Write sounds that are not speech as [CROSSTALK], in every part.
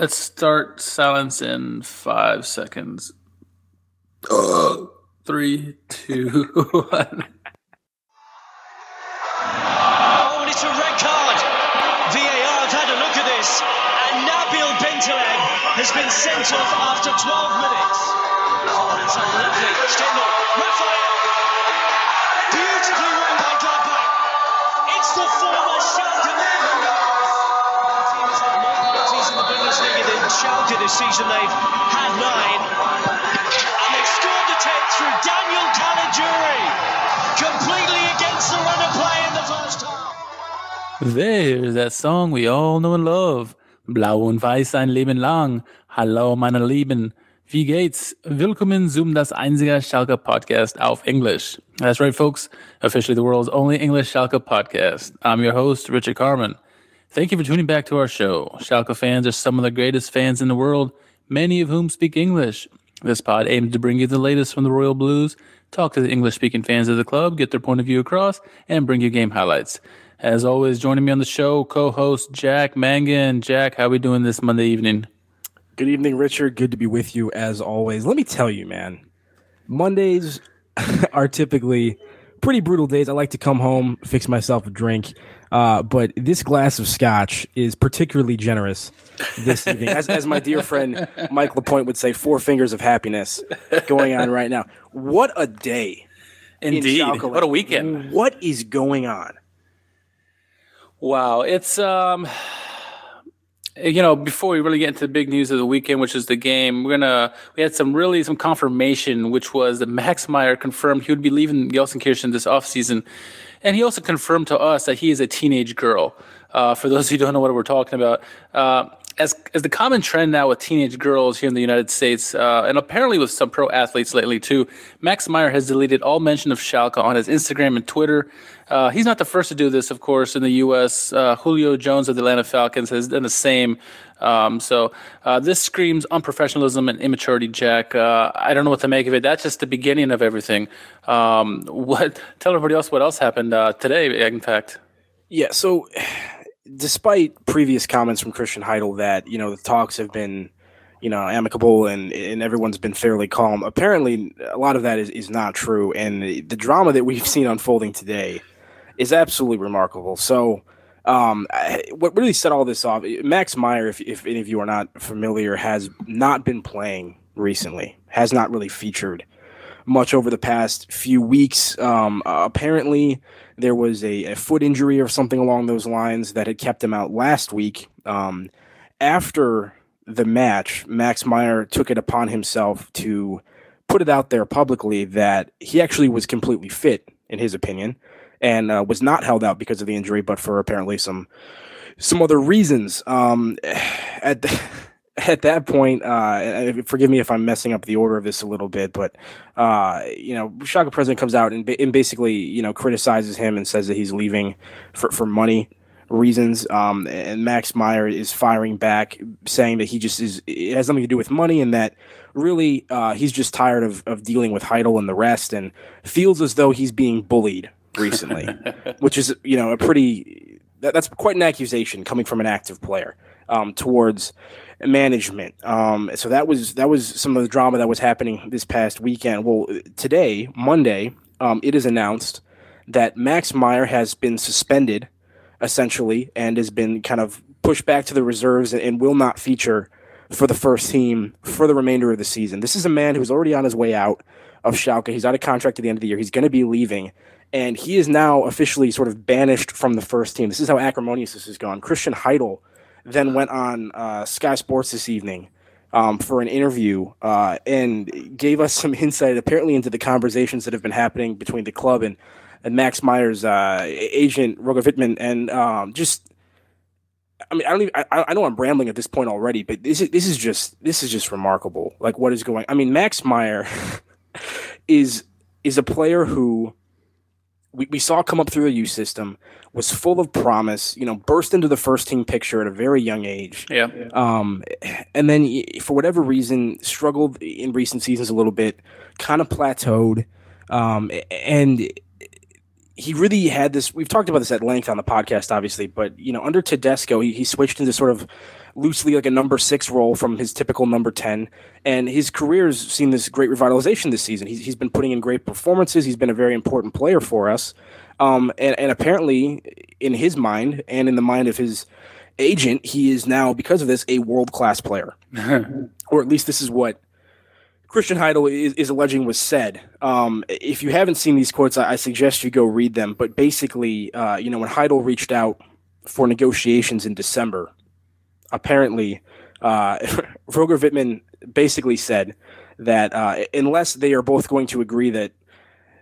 Let's start silence in five seconds. [GASPS] Three, two, [LAUGHS] one. Oh, and it's a red card. VAR have had a look at this, and Nabil Bentaleb has been sent off after 12 minutes. Schalke this season. They've had nine. And they've scored the 10th through Daniel Caligiuri. Completely against the run of play in the first half. There's that song we all know and love. Blau und Weiß ein Leben lang. Hallo, meine Lieben. Wie geht's? Willkommen zum Das Einzige Schalke Podcast auf English. That's right, folks. Officially the world's only English Schalke podcast. I'm your host, Richard Carmen. Thank you for tuning back to our show. Schalke fans are some of the greatest fans in the world, many of whom speak English. This pod aims to bring you the latest from the Royal Blues, talk to the English speaking fans of the club, get their point of view across, and bring you game highlights. As always, joining me on the show, co-host Jack Mangan. Jack, how are we doing this Monday evening? Good evening, Richard. Good to be with you as always. Let me tell you, man, Mondays [LAUGHS] are typically pretty brutal days. I like to come home, fix myself a drink, uh, but this glass of scotch is particularly generous this evening. As, as my dear friend Mike Lapointe would say, four fingers of happiness going on right now. What a day. Indeed. Schalke. What a weekend. What is going on? Wow, it's um you know, before we really get into the big news of the weekend, which is the game, we're gonna we had some really some confirmation, which was that Max Meyer confirmed he would be leaving Gelsenkirchen this offseason. And he also confirmed to us that he is a teenage girl. Uh, for those who don't know what we're talking about, uh, as as the common trend now with teenage girls here in the United States, uh, and apparently with some pro athletes lately too, Max Meyer has deleted all mention of Schalke on his Instagram and Twitter. Uh, he's not the first to do this, of course, in the U.S. Uh, Julio Jones of the Atlanta Falcons has done the same. Um, so uh, this screams unprofessionalism and immaturity, Jack. Uh, I don't know what to make of it. That's just the beginning of everything. Um, [LAUGHS] what? Tell everybody else what else happened uh, today. In fact, Yeah, so despite previous comments from Christian Heidel that, you know, the talks have been, you know, amicable and, and everyone's been fairly calm, apparently a lot of that is, is not true. And the, the drama that we've [LAUGHS] seen unfolding today is absolutely remarkable. So, um, what really set all this off, Max Meyer, if, if any of you are not familiar, has not been playing recently, has not really featured much over the past few weeks. Um, uh, apparently, there was a, a foot injury or something along those lines that had kept him out last week. Um, after the match, Max Meyer took it upon himself to put it out there publicly that he actually was completely fit, in his opinion, and uh, was not held out because of the injury, but for apparently some some other reasons. Um, [SIGHS] at the, [LAUGHS] at that point, uh, forgive me if I'm messing up the order of this a little bit, but uh, you know, Schalke president comes out and, and basically, you know, criticizes him and says that he's leaving for, for money reasons. Um, and Max Meyer is firing back, saying that he just is it has nothing to do with money and that really uh, he's just tired of, of dealing with Heidel and the rest, and feels as though he's being bullied recently, [LAUGHS] which is you know a pretty that, that's quite an accusation coming from an active player um, towards management. Um, so that was that was some of the drama that was happening this past weekend. Well, today, Monday, um, it is announced that Max Meyer has been suspended, essentially, and has been kind of pushed back to the reserves and, and will not feature for the first team for the remainder of the season. This is a man who's already on his way out of Schalke. He's out of contract at the end of the year. He's going to be leaving. And he is now officially sort of banished from the first team. This is how acrimonious this has gone. Christian Heidel then went on uh, Sky Sports this evening um, for an interview uh, and gave us some insight, apparently, into the conversations that have been happening between the club and, and Max Meyer's uh, agent, Roger Wittmann, and um, just. I mean, I don't even. I, I know I'm rambling at this point already, but this is this is just this is just remarkable. Like what is going? I mean, Max Meyer [LAUGHS] is is a player who we, we saw come up through the youth system, was full of promise, you know, burst into the first team picture at a very young age. yeah. Um, and then for whatever reason, struggled in recent seasons a little bit, kind of plateaued. Um, and he really had this. We've talked about this at length on the podcast, obviously, but you know, under Tedesco, he, he switched into sort of loosely like a number six role from his typical number 10. And his career has seen this great revitalization this season. He's, he's been putting in great performances. He's been a very important player for us. Um, and, and apparently, in his mind and in the mind of his agent, he is now, because of this, a world class player. [LAUGHS] or at least this is what Christian Heidel is, is alleging was said. Um, if you haven't seen these quotes, I, I, suggest you go read them. But basically, uh, you know, when Heidel reached out for negotiations in December, apparently, uh, [LAUGHS] Roger Wittmann basically said that uh, unless they are both going to agree that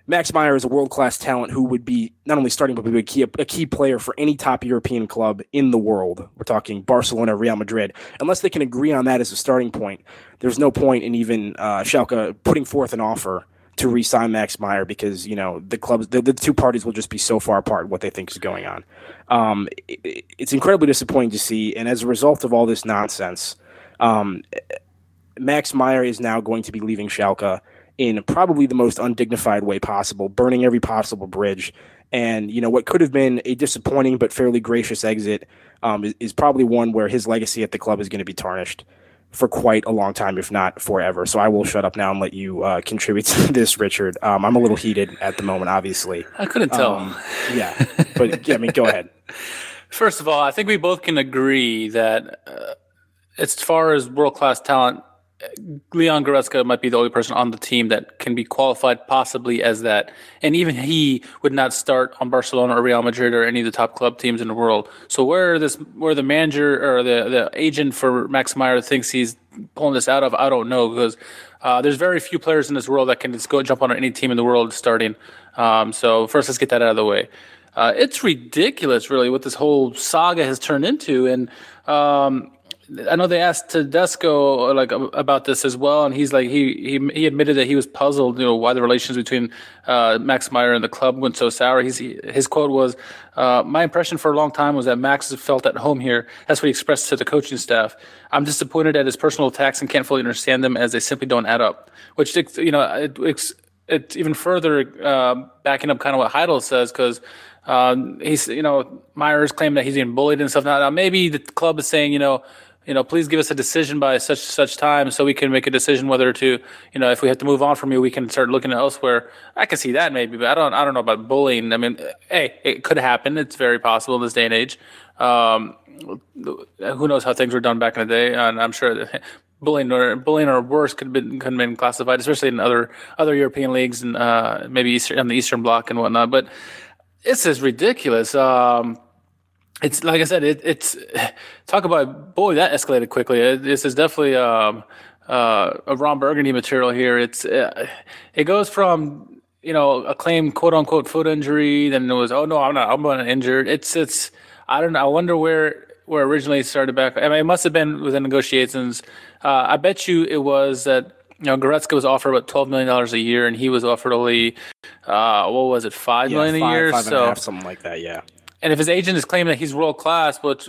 Max Meyer is a world class talent who would be not only starting but be a key, a key player for any top European club in the world. We're talking Barcelona, Real Madrid. Unless they can agree on that as a starting point, there's no point in even uh, Schalke putting forth an offer to re-sign Max Meyer because you know the clubs, the, the two parties will just be so far apart what they think is going on. Um, it, it's incredibly disappointing to see, and as a result of all this nonsense, um, Max Meyer is now going to be leaving Schalke in probably the most undignified way possible, burning every possible bridge. And you know what could have been a disappointing but fairly gracious exit um, is, is, probably one where his legacy at the club is going to be tarnished for quite a long time, if not forever. So I will shut up now and let you uh, contribute [LAUGHS] to this, Richard. Um, I'm a little heated at the moment, obviously. I couldn't tell. Um, yeah, but yeah, I mean, go ahead. [LAUGHS] First of all, I think we both can agree that uh, as far as world class talent Leon Goretzka might be the only person on the team that can be qualified possibly as that. And even he would not start on Barcelona or Real Madrid or any of the top club teams in the world. So where this where the manager or the, the agent for Max Meyer thinks he's pulling this out of, I don't know because uh, there's very few players in this world that can just go jump on any team in the world starting. Um, so first, let's get that out of the way. Uh, it's ridiculous, really, what this whole saga has turned into, and um, I know they asked Tedesco like about this as well, and he's like he he he admitted that he was puzzled, you know, why the relations between uh, Max Meyer and the club went so sour. He's he, his quote was, uh, "My impression for a long time was that Max felt at home here. That's what he expressed to the coaching staff. I'm disappointed at his personal attacks and can't fully understand them as they simply don't add up." Which you know, it, it's it's even further uh, backing up kind of what Heidel says because. Um, he's, you know, Meyer's claimed that he's being bullied and stuff. Now, now, maybe the club is saying, you know, you know, please give us a decision by such such time so we can make a decision whether to, you know, if we have to move on from you, we can start looking elsewhere. I can see that maybe, but I don't I don't know about bullying. I mean, hey, it could happen. It's very possible in this day and age. Um, who knows how things were done back in the day? And I'm sure that [LAUGHS] bullying or bullying or worse could have been could have been classified, especially in other other European leagues and uh, maybe Eastern, on the Eastern Bloc and whatnot. But this is ridiculous. Um, it's like I said, it, it's [SIGHS] talk about boy that escalated quickly. It, this is definitely um, uh, a Ron Burgundy material here. It's uh, it goes from you know a claim quote unquote foot injury, then it was oh no I'm not I'm not injured. It's it's I don't know. I wonder where where originally started back. I mean, it must have been within negotiations. Uh, I bet you it was that you know, Goretzka was offered about twelve million dollars a year, and he was offered only, uh, what was it, five yeah, million five, a year? Five so half, something like that. Yeah. And if his agent is claiming that he's world class, which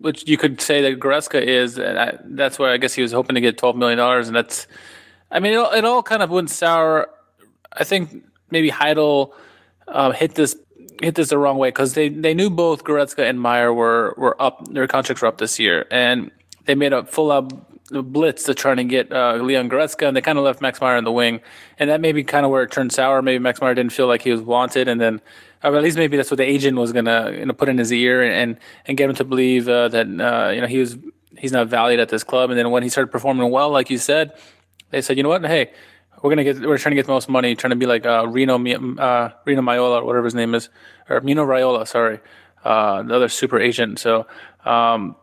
which you could say that Goretzka is, and I, that's where I guess he was hoping to get twelve million dollars, and that's, I mean, it, it, all kind of went sour. I think maybe Heidel uh, hit this hit this the wrong way because they, they knew both Goretzka and Meyer were were up, their contracts were up this year, and they made a full up blitz to try to get uh, Leon Goretzka, and they kind of left Max Meyer in the wing, and that may be kind of where it turned sour. Maybe Max Meyer didn't feel like he was wanted, and then or at least maybe that's what the agent was gonna you know put in his ear and and get him to believe uh, that uh, you know he was he's not valued at this club. And then when he started performing well, like you said, they said, you know what, hey, we're gonna get we're trying to get the most money, trying to be like uh, Rino uh, Rino Maiola, or whatever his name is, or Mino Raiola, sorry, uh, the other super agent. So. Um,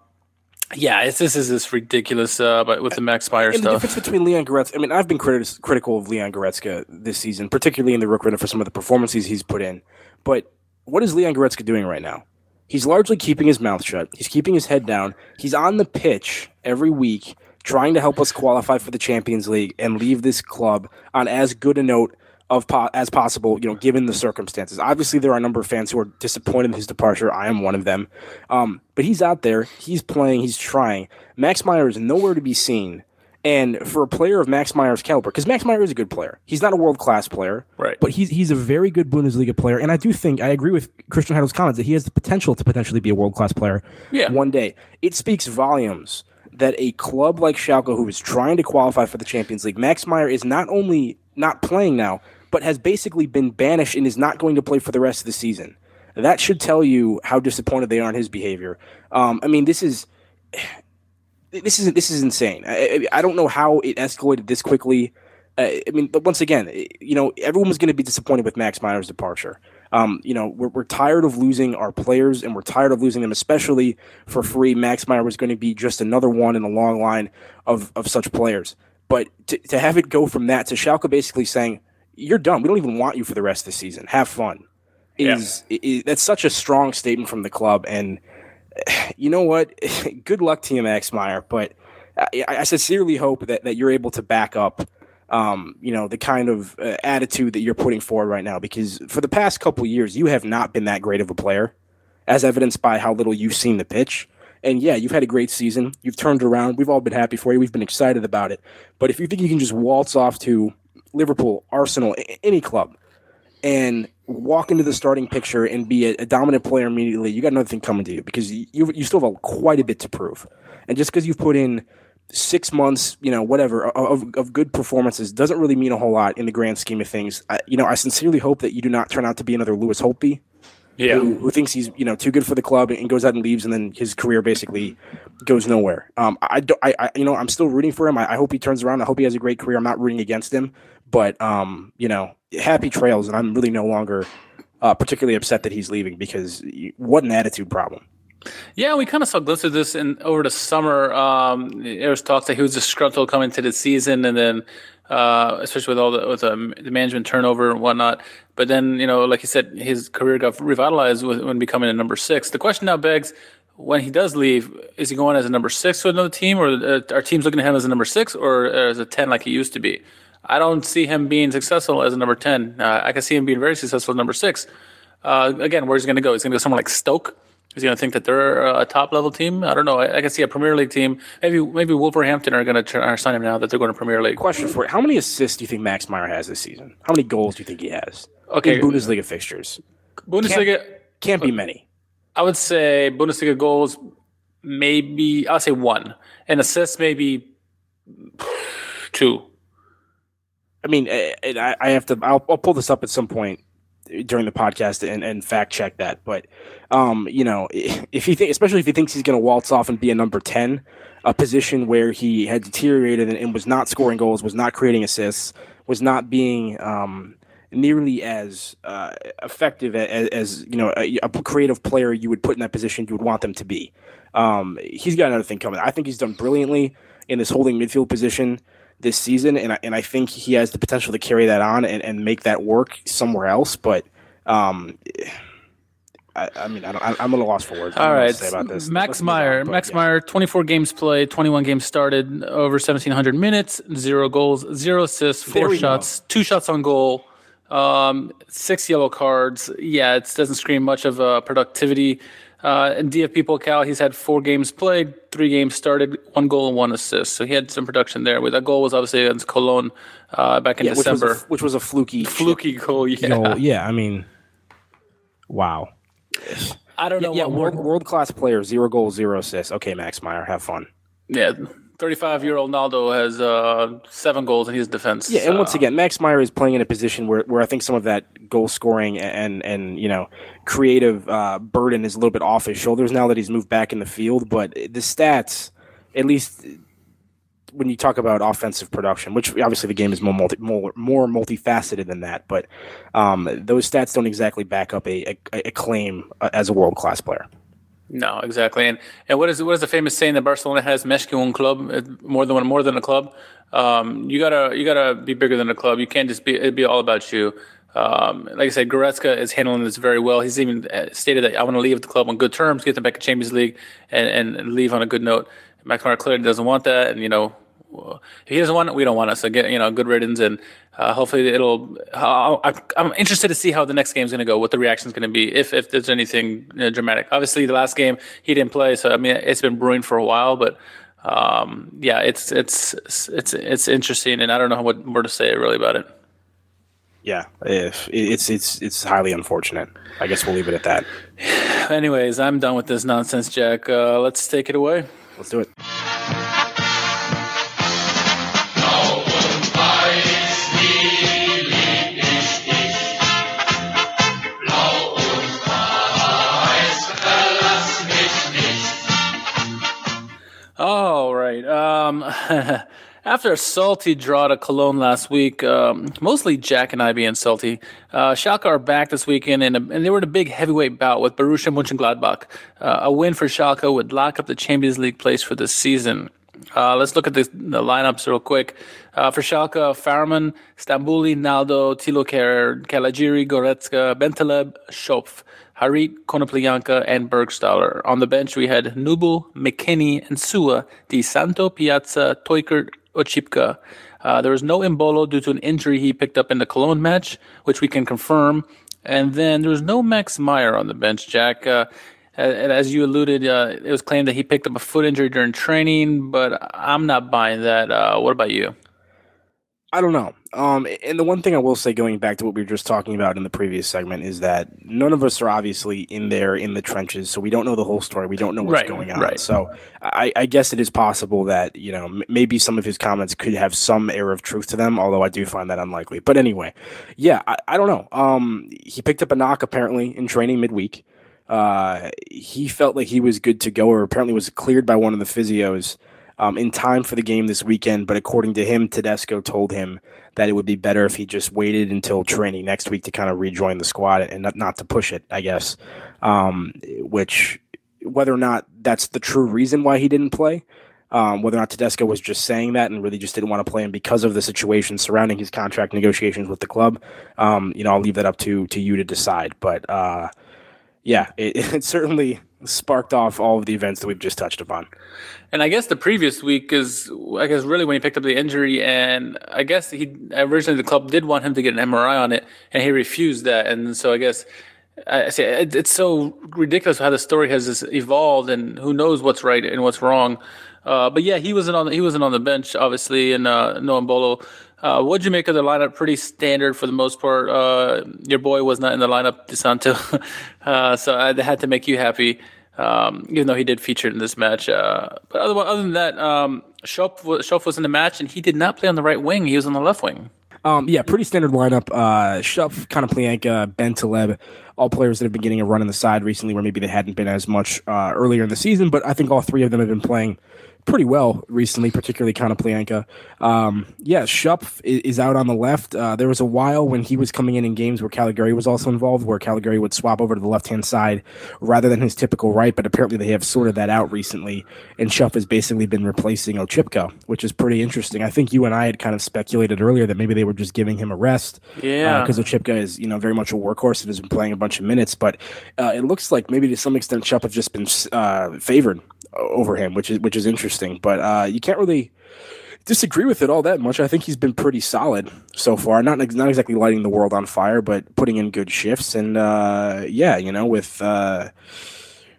yeah, it's, this is this ridiculous, uh, but with the Max Meyer and stuff. The difference between Leon Goretzka, I mean, I've been criti- critical of Leon Goretzka this season, particularly in the Rook for some of the performances he's put in. But what is Leon Goretzka doing right now? He's largely keeping his mouth shut. He's keeping his head down. He's on the pitch every week trying to help us qualify for the Champions League and leave this club on as good a note of po- as possible, you know, given the circumstances. Obviously, there are a number of fans who are disappointed in his departure. I am one of them. Um, but he's out there. He's playing. He's trying. Max Meyer is nowhere to be seen And for a player of Max Meyer's caliber, because Max Meyer is a good player, he's not a world class player, Right. But he's he's a very good Bundesliga player, and I do think I agree with Christian Heidel's comments that he has the potential to potentially be a world class player. Yeah. one day. It speaks volumes that a club like Schalke, who is trying to qualify for the Champions League, Max Meyer is not only not playing now, but has basically been banished and is not going to play for the rest of the season. That should tell you how disappointed they are in his behavior. Um, I mean, this is this is this is insane. I, I don't know how it escalated this quickly. Uh, I mean, but once again, you know, everyone was going to be disappointed with Max Meyer's departure. Um, you know, we're, we're tired of losing our players, and we're tired of losing them, especially for free. Max Meyer was going to be just another one in a long line of of such players. But to, to have it go from that to Schalke basically saying, "You're done. We don't even want you for the rest of the season. Have fun." Is, is that's such a strong statement from the club, and you know what? [LAUGHS] Good luck to you, Max Meyer. But I, I sincerely hope that, that you're able to back up, um, you know, the kind of uh, attitude that you're putting forward right now. Because for the past couple years, you have not been that great of a player, as evidenced by how little you've seen the pitch. And yeah, you've had a great season. You've turned around. We've all been happy for you. We've been excited about it. But if you think you can just waltz off to Liverpool, Arsenal, any club, and walk into the starting picture and be a, a dominant player immediately, you got another thing coming to you because you you still have a, quite a bit to prove. And just because you've put in six months, you know, whatever of, of good performances doesn't really mean a whole lot in the grand scheme of things. I, you know, I sincerely hope that you do not turn out to be another Lewis Holtby Yeah. who, who thinks he's you know too good for the club and goes out and leaves, and then his career basically goes nowhere. Um, I don't, I, I, you know, I'm still rooting for him. I, I hope he turns around. I hope he has a great career. I'm not rooting against him, but um, you know, happy trails, and I'm really no longer uh, particularly upset that he's leaving because what an attitude problem. Yeah, we kind of saw glimpses of this in over the summer. Um, there was talks that he was disgruntled coming into the season, and then uh, especially with all the with um, the management turnover and whatnot. But then, you know, like you said, his career got revitalized when becoming a number six. The question now begs: when he does leave, is he going as a number six to another team, or uh, are teams looking at him as a number six or as a ten like he used to be? I don't see him being successful as a number ten. Uh, I can see him being very successful as number six. Uh, again, where's he going to go? He's going to go somewhere like Stoke. Is he going to think that they're a top level team? I don't know. I, I can see a Premier League team. Maybe maybe Wolverhampton are going to try, sign him now that they're going to Premier League. Question for you: How many assists do you think Max Meyer has this season? How many goals do you think he has Okay. in Bundesliga fixtures? Bundesliga, Can't be many. I would say Bundesliga goals, maybe I'll say one, and assists maybe two. I mean, eh, and I, I have to. I'll, I'll pull this up at some point during the podcast and, and fact check that. But um, you know, [LAUGHS] if he think, especially if he thinks he's going to waltz off and be a number ten, a position where he had deteriorated and, and was not scoring goals, was not creating assists, was not being um, nearly as uh, effective as, as you know a, a creative player you would put in that position you would want them to be. Um, he's got another thing coming. I think he's done brilliantly in this holding midfield position this season, and I, and I think he has the potential to carry that on and, and make that work somewhere else. But um, I, I mean, I I'm at a loss for words. All right, don't All know what right, to say about this. Max on, Meyer. but Max yeah. Meyer, 24 games played, 21 games started, over 1,700 minutes, zero goals, zero assists, four go. shots, two shots on goal, um, six yellow cards. Yeah, it doesn't scream much of uh, productivity. Uh, in DFB Pokal, he's had four games played, three games started, one goal and one assist. So he had some production there. With that goal was obviously against Cologne uh, back in Yeah, which was, December. a, which was a fluky, [LAUGHS] Fluky goal, yeah. goal. Yeah, I mean, wow. I don't know. Yeah, what world, world class player, zero goals, zero assists. Okay, Max Meyer, have fun. Yeah, 35 year old Naldo has uh, seven goals in his defense. Yeah, and once Uh, again, Max Meyer is playing in a position where, where I think some of that goal scoring and and you know creative uh, burden is a little bit off his shoulders now that he's moved back in the field. But the stats, at least when you talk about offensive production, which obviously the game is more multi, more, more multifaceted than that, but um, those stats don't exactly back up a, a, a claim uh, as a world class player. No, exactly. And and what is what is the famous saying that Barcelona has un club uh, more than one more than a club? Um, you gotta you gotta be bigger than a club. You can't just be it be all about you. Um, like I said, Goretzka is handling this very well. He's even uh, stated that I want to leave the club on good terms, get them back in Champions League, and, and, leave on a good note. Meyer clearly doesn't want that, and you know he doesn't want it, we don't want it. So get you know good riddance, and uh, hopefully it'll. I'll, I- I'm interested to see how the next game's going to go, what the reaction's going to be, if if there's anything uh, dramatic. Obviously, the last game he didn't play, so I mean it's been brewing for a while, but um, yeah, it's it's it's it's interesting, and I don't know what more to say really about it. Yeah, if it's it's it's highly unfortunate. I guess we'll leave it at that. [SIGHS] Anyways, I'm done with this nonsense, Jack. Uh, let's take it away. Let's do it. Right. Um, [LAUGHS] after a salty draw to Cologne last week, um, mostly Jack and I being salty, uh, Schalke are back this weekend, and, and they were in a big heavyweight bout with Borussia Mönchengladbach. Uh, a win for Schalke would lock up the Champions League place for the season. Uh, let's look at the, the lineups real quick. Uh, for Schalke, Fährmann, Stambouli, Naldo, Thilo Kehrer, Caligiuri, Goretzka, Bentaleb, Schöpf. Harit, Konoplyanka, and Burgstaller. On the bench, we had Nübel, McKennie, Insua, Di Santo, Pjaca, Teuchert, Oczipka. Uh, there was no Embolo due to an injury he picked up in the Cologne match, which we can confirm. And then there was no Max Meyer on the bench, Jack. Uh, and as you alluded, uh, it was claimed that he picked up a foot injury during training, but I'm not buying that. Uh, what about you? I don't know. Um, and the one thing I will say, going back to what we were just talking about in the previous segment, is that none of us are obviously in there in the trenches, so we don't know the whole story. We don't know what's Right, going on. right. So I, I guess it is possible that you know m- maybe some of his comments could have some air of truth to them, although I do find that unlikely. But anyway, yeah, I, I don't know. Um, he picked up a knock apparently in training midweek. Uh, he felt like he was good to go, or apparently was cleared by one of the physios um, in time for the game this weekend. But according to him, Tedesco told him that it would be better if he just waited until training next week to kind of rejoin the squad and not, not to push it, I guess. Um, which, whether or not that's the true reason why he didn't play, um, whether or not Tedesco was just saying that and really just didn't want to play him because of the situation surrounding his contract negotiations with the club, um, you know, I'll leave that up to to you to decide. But uh, yeah, it, [LAUGHS] it certainly sparked off all of the events that we've just touched upon. And I guess the previous week is, I guess, really when he picked up the injury, and I guess he originally the club did want him to get an MRI on it, and he refused that. And so I guess I see it, it's so ridiculous how the story has evolved, and who knows what's right and what's wrong. Uh, but yeah, he wasn't on he wasn't on the bench obviously, and uh, no Embolo. Uh, what'd you make of the lineup? Pretty standard for the most part. Uh, your boy was not in the lineup, Di Santo, [LAUGHS] uh, so I had to make you happy um, even though he did feature in this match. Uh, but other, other than that, um, Schöpf, was, Schöpf was in the match, and he did not play on the right wing. He was on the left wing. Um, yeah, pretty standard lineup. Uh, Schöpf, Konoplyanka, Bentaleb, all players that have been getting a run in the side recently, where maybe they hadn't been as much uh, earlier in the season. But I think all three of them have been playing pretty well recently, particularly Konoplyanka. Um, yeah, Schöpf is, is out on the left. Uh, there was a while when he was coming in in games where Caligiuri was also involved, where Caligiuri would swap over to the left hand side rather than his typical right. But apparently they have sorted that out recently, and Schöpf has basically been replacing Oczipka, which is pretty interesting. I think you and I had kind of speculated earlier that maybe they were just giving him a rest. Yeah. Because Oczipka is, you know, very much a workhorse and has been playing a bunch of minutes. But uh, it looks like maybe to some extent Schöpf has just been uh, favored over him, which is which is interesting. But uh, you can't really disagree with it all that much. I think he's been pretty solid so far. Not not exactly lighting the world on fire, but putting in good shifts. And uh, yeah, you know, with uh,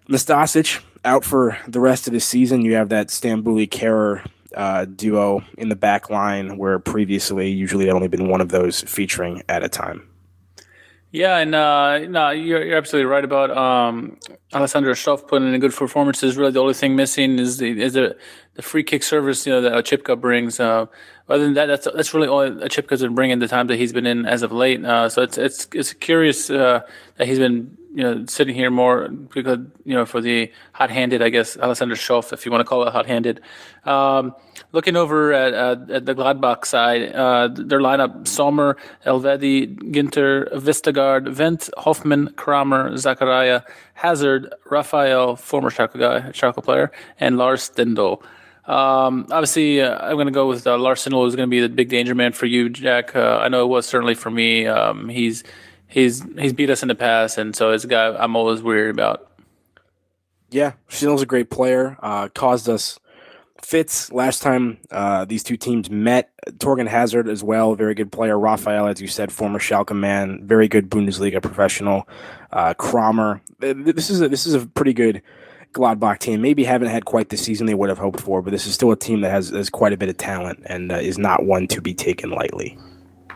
Nastasic out for the rest of the season, you have that Stambouli Kehrer uh, duo in the back line, where previously usually only been one of those featuring at a time. Yeah, and uh, no, you're, you're absolutely right about um, Alessandro Schöpf putting in a good performances. Really, the only thing missing is the is the, the free kick service, you know, that Chipka brings. Uh, other than that, that's that's really all Chipka's been bringing the time that he's been in as of late. Uh, so it's it's it's curious uh, that he's been you know sitting here more because you know for the hot-handed, I guess Alessandro Schöpf, if you want to call it hot-handed. Um, looking over at, uh, at the Gladbach side, uh, their lineup: Sommer, Elvedi, Ginter, Vestergaard, Wendt, Hofmann, Kramer, Zakaria, Hazard, Raffael, former Schalke guy, Schalke player, and Lars Stindl. Um, obviously, uh, I'm going to go with uh, Lars Stindl, who's going to be the big danger man for you, Jack. Uh, I know it was certainly for me. Um, he's he's he's beat us in the past, and so it's a guy I'm always worried about. Yeah, Stindl's a great player. Uh, caused us fits last time uh, these two teams met. Thorgan Hazard as well, very good player. Raffael, as you said, former Schalke man, very good Bundesliga professional. Uh, Kramer, this is a, this is a pretty good Gladbach team. Maybe haven't had quite the season they would have hoped for, but this is still a team that has, has quite a bit of talent and uh, is not one to be taken lightly.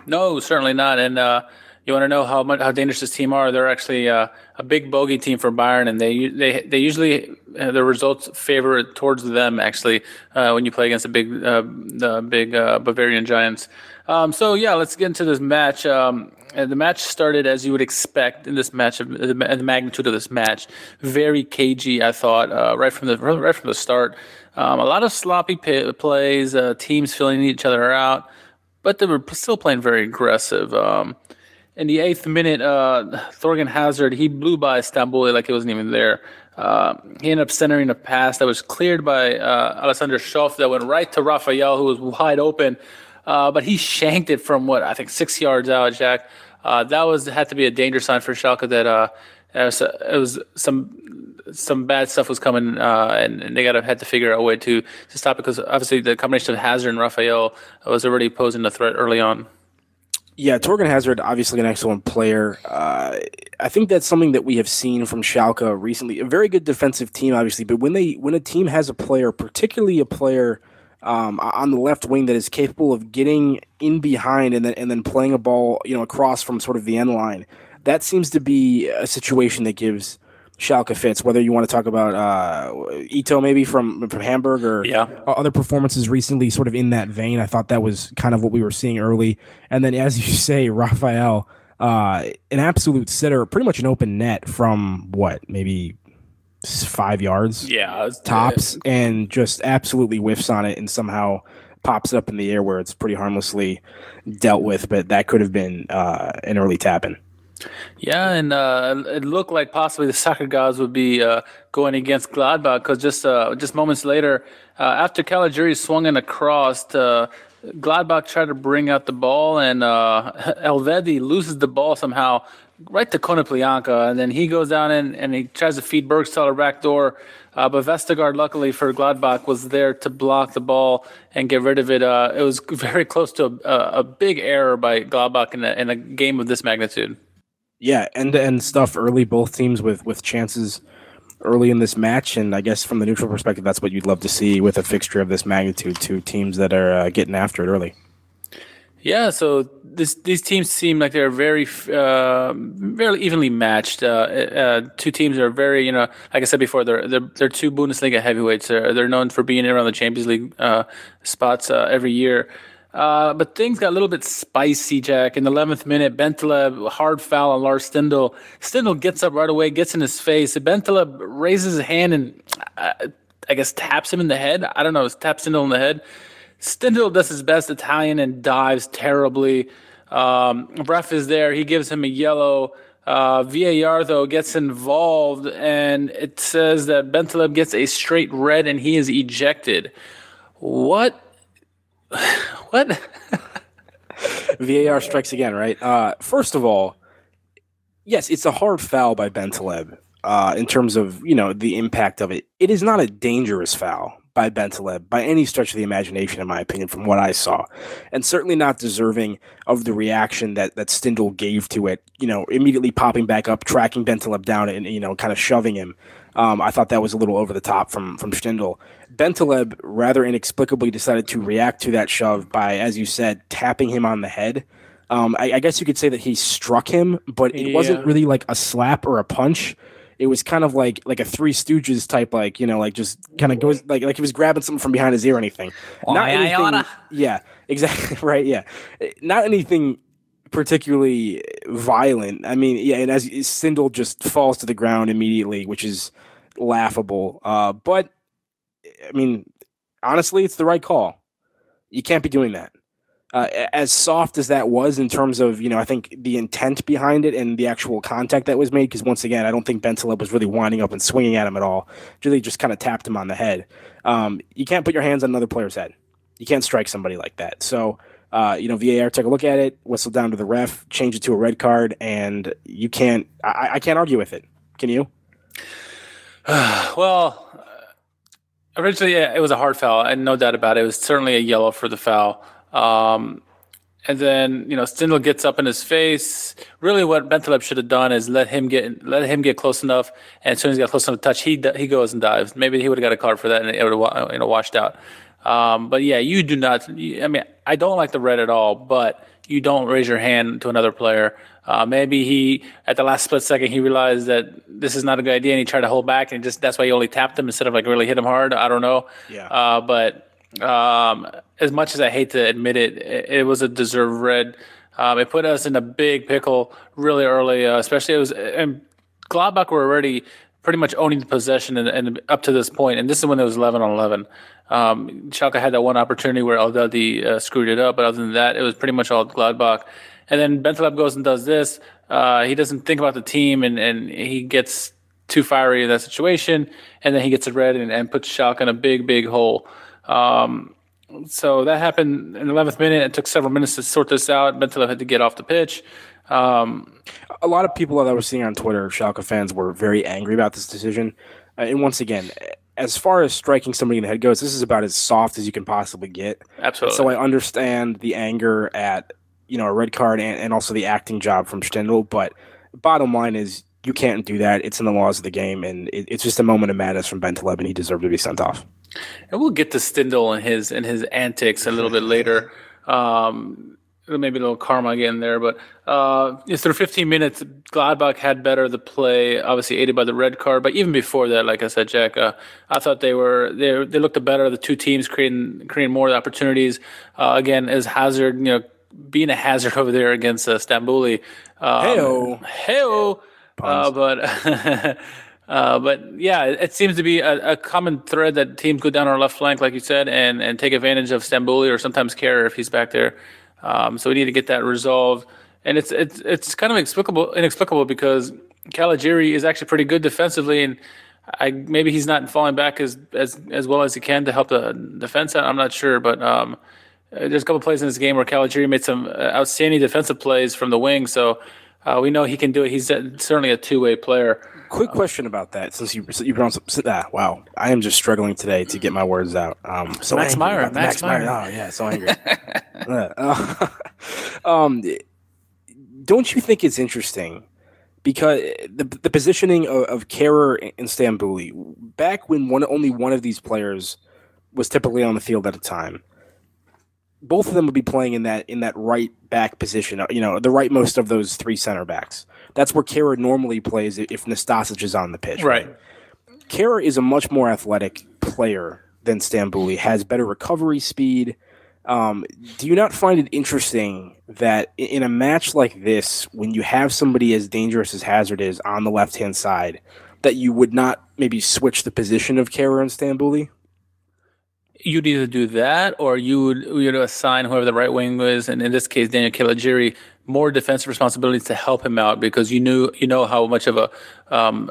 No, certainly not. And uh, you want to know how much how dangerous this team are? They're actually uh, a big bogey team for Bayern, and they they they usually uh, the results favor towards them. Actually, uh, when you play against the big uh, the big uh, Bavarian giants. Um, so yeah, let's get into this match. Um, the match started as you would expect in this match of the, the magnitude of this match. Very cagey, I thought, uh, right from the right from the start. Um, a lot of sloppy plays, teams filling each other out, but they were still playing very aggressive. Um, in the eighth minute, uh, Thorgan Hazard he blew by Stambouli like he wasn't even there. Uh, he ended up centering a pass that was cleared by uh, Alexander Schöpf that went right to Raffael, who was wide open. Uh, but he shanked it from what I think six yards out, Jack. Uh, that was had to be a danger sign for Schalke that uh, it was, it was some some bad stuff was coming, uh, and, and, they got to had to figure out a way to to stop it because obviously the combination of Hazard and Raffael was already posing a threat early on. Yeah, Thorgan Hazard, obviously an excellent player. Uh, I think that's something that we have seen from Schalke recently. A very good defensive team, obviously, but when they when a team has a player, particularly a player um, on the left wing that is capable of getting in behind and then and then playing a ball, you know, across from sort of the end line, that seems to be a situation that gives Schalke fits. Whether you want to talk about uh, Ito maybe from from Hamburg or yeah. other performances recently, sort of in that vein. I thought that was kind of what we were seeing early. And then, as you [LAUGHS] say, Raffael, uh, an absolute sitter, pretty much an open net from what maybe five yards, yeah, tops, and just absolutely whiffs on it and somehow pops it up in the air where it's pretty harmlessly dealt with. But that could have been uh, an early tap in. Yeah, and uh, it looked like possibly the soccer gods would be uh, going against Gladbach because just uh, just moments later, uh, after Caligiuri swung in across, uh, Gladbach tried to bring out the ball, and uh, [LAUGHS] Elvedi loses the ball somehow right to Konoplyanka, and then he goes down in and he tries to feed Burgstaller back door. Uh, but Vestergaard, luckily for Gladbach, was there to block the ball and get rid of it. Uh, it was [LAUGHS] very close to a, a big error by Gladbach in a, in a game of this magnitude yeah, end to end stuff early, both teams with with chances early in this match, and I guess from the neutral perspective, that's what you'd love to see with a fixture of this magnitude. Two teams that are uh, getting after it early. Yeah, so this, these teams seem like they're very, uh, very evenly matched. Uh, uh, two teams are very, you know, like I said before, they're they're, they're two Bundesliga heavyweights. They're, they're known for being around the Champions League uh, spots uh, every year. Uh, but things got a little bit spicy, Jack. In the 11th minute, Bentaleb, hard foul on Lars Stindl. Stindl gets up right away, gets in his face. Bentaleb raises his hand and uh, I guess taps him in the head. I don't know, taps Stindl in the head. Stindl does his best Italian and dives terribly. Um, ref is there. He gives him a yellow. Uh, VAR, though, gets involved and it says that Bentaleb gets a straight red and he is ejected. What [SIGHS] what? VAR strikes again, right? Uh, first of all, yes, it's a hard foul by Bentaleb uh, in terms of you know the impact of it. It is not a dangerous foul by Bentaleb by any stretch of the imagination, in my opinion, from what I saw, and certainly not deserving of the reaction that that Stindl gave to it. You know, immediately popping back up, tracking Bentaleb down, and you know, kind of shoving him. Um, I thought that was a little over the top from from Stindl. Bentaleb rather inexplicably decided to react to that shove by, as you said, tapping him on the head. Um, I, I, guess you could say that he struck him, but it yeah. wasn't really like a slap or a punch. It was kind of like like a Three Stooges type, like you know, like just kind of goes like like he was grabbing something from behind his ear or anything. Not anything. Yeah, exactly. [LAUGHS] Right. Yeah, not anything particularly violent. I mean, yeah, and as Stindl just falls to the ground immediately, which is laughable. Uh, but I mean, honestly, it's the right call. You can't be doing that. Uh, as soft as that was in terms of, you know, I think the intent behind it and the actual contact that was made, because once again, I don't think Bentaleb was really winding up and swinging at him at all. Really just kind of tapped him on the head. Um, you can't put your hands on another player's head. You can't strike somebody like that. So, uh, you know, VAR took a look at it, whistled down to the ref, changed it to a red card, and you can't, I, I can't argue with it. Can you? [SIGHS] well, originally it was a hard foul, and no doubt about it. It was certainly a yellow for the foul. Um, and then you know Stindl gets up in his face. Really, what Bentaleb should have done is let him get let him get close enough, and as soon as he got close enough to touch, he he goes and dives. Maybe he would have got a card for that, and it would have you know washed out. Um, but yeah, you do not. I mean, I don't like the red at all, but you don't raise your hand to another player. Uh, maybe he at the last split second he realized that this is not a good idea, and he tried to hold back, and just that's why he only tapped him instead of like really hit him hard. I don't know. Yeah. Uh, but um, as much as I hate to admit it, it, it was a deserved red. Um, it put us in a big pickle really early, uh, especially it was and Gladbach were already pretty much owning the possession and, and, up to this point, and this is when it was 11 on 11. Um, Schalke had that one opportunity where Elvedi uh, screwed it up, but other than that, it was pretty much all Gladbach. And then Bentaleb goes and does this. Uh, he doesn't think about the team, and, and he gets too fiery in that situation, and then he gets a red and, and puts Schalke in a big, big hole. Um, so that happened in the 11th minute. It took several minutes to sort this out. Bentaleb had to get off the pitch. Um, a lot of people that I was seeing on Twitter, Schalke fans, were very angry about this decision. Uh, and once again, as far as striking somebody in the head goes, this is about as soft as you can possibly get. Absolutely. So I understand the anger at you know a red card and, and also the acting job from Stindl, but bottom line is you can't do that. It's in the laws of the game, and it, it's just a moment of madness from Bentaleb, and he deserved to be sent off. And we'll get to Stindl and his and his antics a little bit [LAUGHS] later. Um, maybe a little karma again there, but uh, through 15 minutes, Gladbach had better the play, obviously aided by the red card. But even before that, like I said, Jack, uh, I thought they were they they looked the better. The two teams creating creating more opportunities. Uh, again, as Hazard, you know, being a hazard [LAUGHS] over there against uh, Stambouli. Um, Heyo. Heyo. Uh, but. [LAUGHS] Uh, but yeah, it, seems to be a, a, common thread that teams go down our left flank, like you said, and, and take advantage of Stambouli or sometimes Kehrer if he's back there. Um, so we need to get that resolved. And it's it's it's kind of inexplicable inexplicable because Caligiuri is actually pretty good defensively, and I maybe he's not falling back as as as well as he can to help the defense out. I'm not sure, but um, there's a couple plays in this game where Caligiuri made some uh, outstanding defensive plays from the wing. So uh, we know he can do it. He's certainly a two way player. Quick question about that, since you you brought some, ah, wow, I am just struggling today to get my words out. Um, so Max Meyer, Max, Max Meyer. Oh yeah, so angry. [LAUGHS] uh, [LAUGHS] um, don't you think it's interesting because the the positioning of, of Kehrer and Stambouli back when one only one of these players was typically on the field at a time both of them would be playing in that in that right back position. Uh, you know, the rightmost of those three center backs. That's where Kehrer normally plays if Nastasic is on the pitch. Right. Kehrer is a much more athletic player than Stambouli. Has better recovery speed. Um, do you not find it interesting that in a match like this, when you have somebody as dangerous as Hazard is on the left hand side, that you would not maybe switch the position of Kehrer and Stambouli? You'd either do that or you would you'd assign whoever the right wing was, and in this case Daniel Caligiuri, more defensive responsibilities to help him out because you knew you know how much of a um,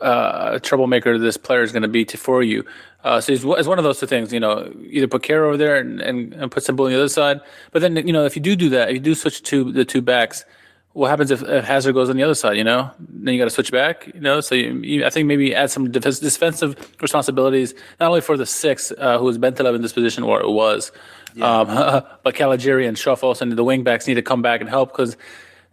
uh, troublemaker this player is going to be to, for you. Uh, so it's, it's, one of those two things, you know, either put Kehrer over there and, and, and put Stambouli on the other side. But then, you know, if you do do that, if you do switch to the two backs, what happens if, if, Hazard goes on the other side? You know, then you got to switch back. You know, so you, you, I think maybe add some defense, defensive responsibilities not only for the six uh, who was Bentaleb in this position or it was, yeah. um, [LAUGHS] but Caligiuri and Schaffos and the wing backs need to come back and help because.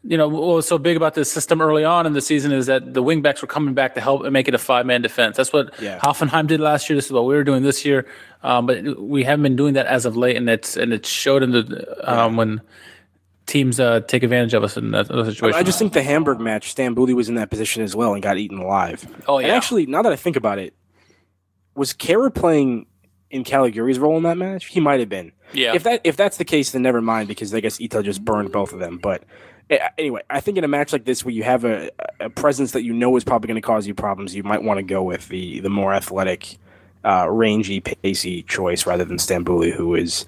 You know what was so big about this system early on in the season is that the wingbacks were coming back to help and make it a five-man defense. That's what yeah. Hoffenheim did last year. This is what we were doing this year, um, but we haven't been doing that as of late, and it's and it showed in the um, yeah. when teams uh, take advantage of us in that, situation. I just think the Hamburg match, Stan Stambouli was in that position as well and got eaten alive. Oh yeah. And actually, now that I think about it, was Kehrer playing in Caligiuri's role in that match? He might have been. Yeah. If that if that's the case, then never mind because I guess Ito just burned both of them. But eh, anyway, I think in a match like this where you have a, a presence that you know is probably going to cause you problems, you might want to go with the the more athletic uh, rangy, pacey choice rather than Stambouli, who is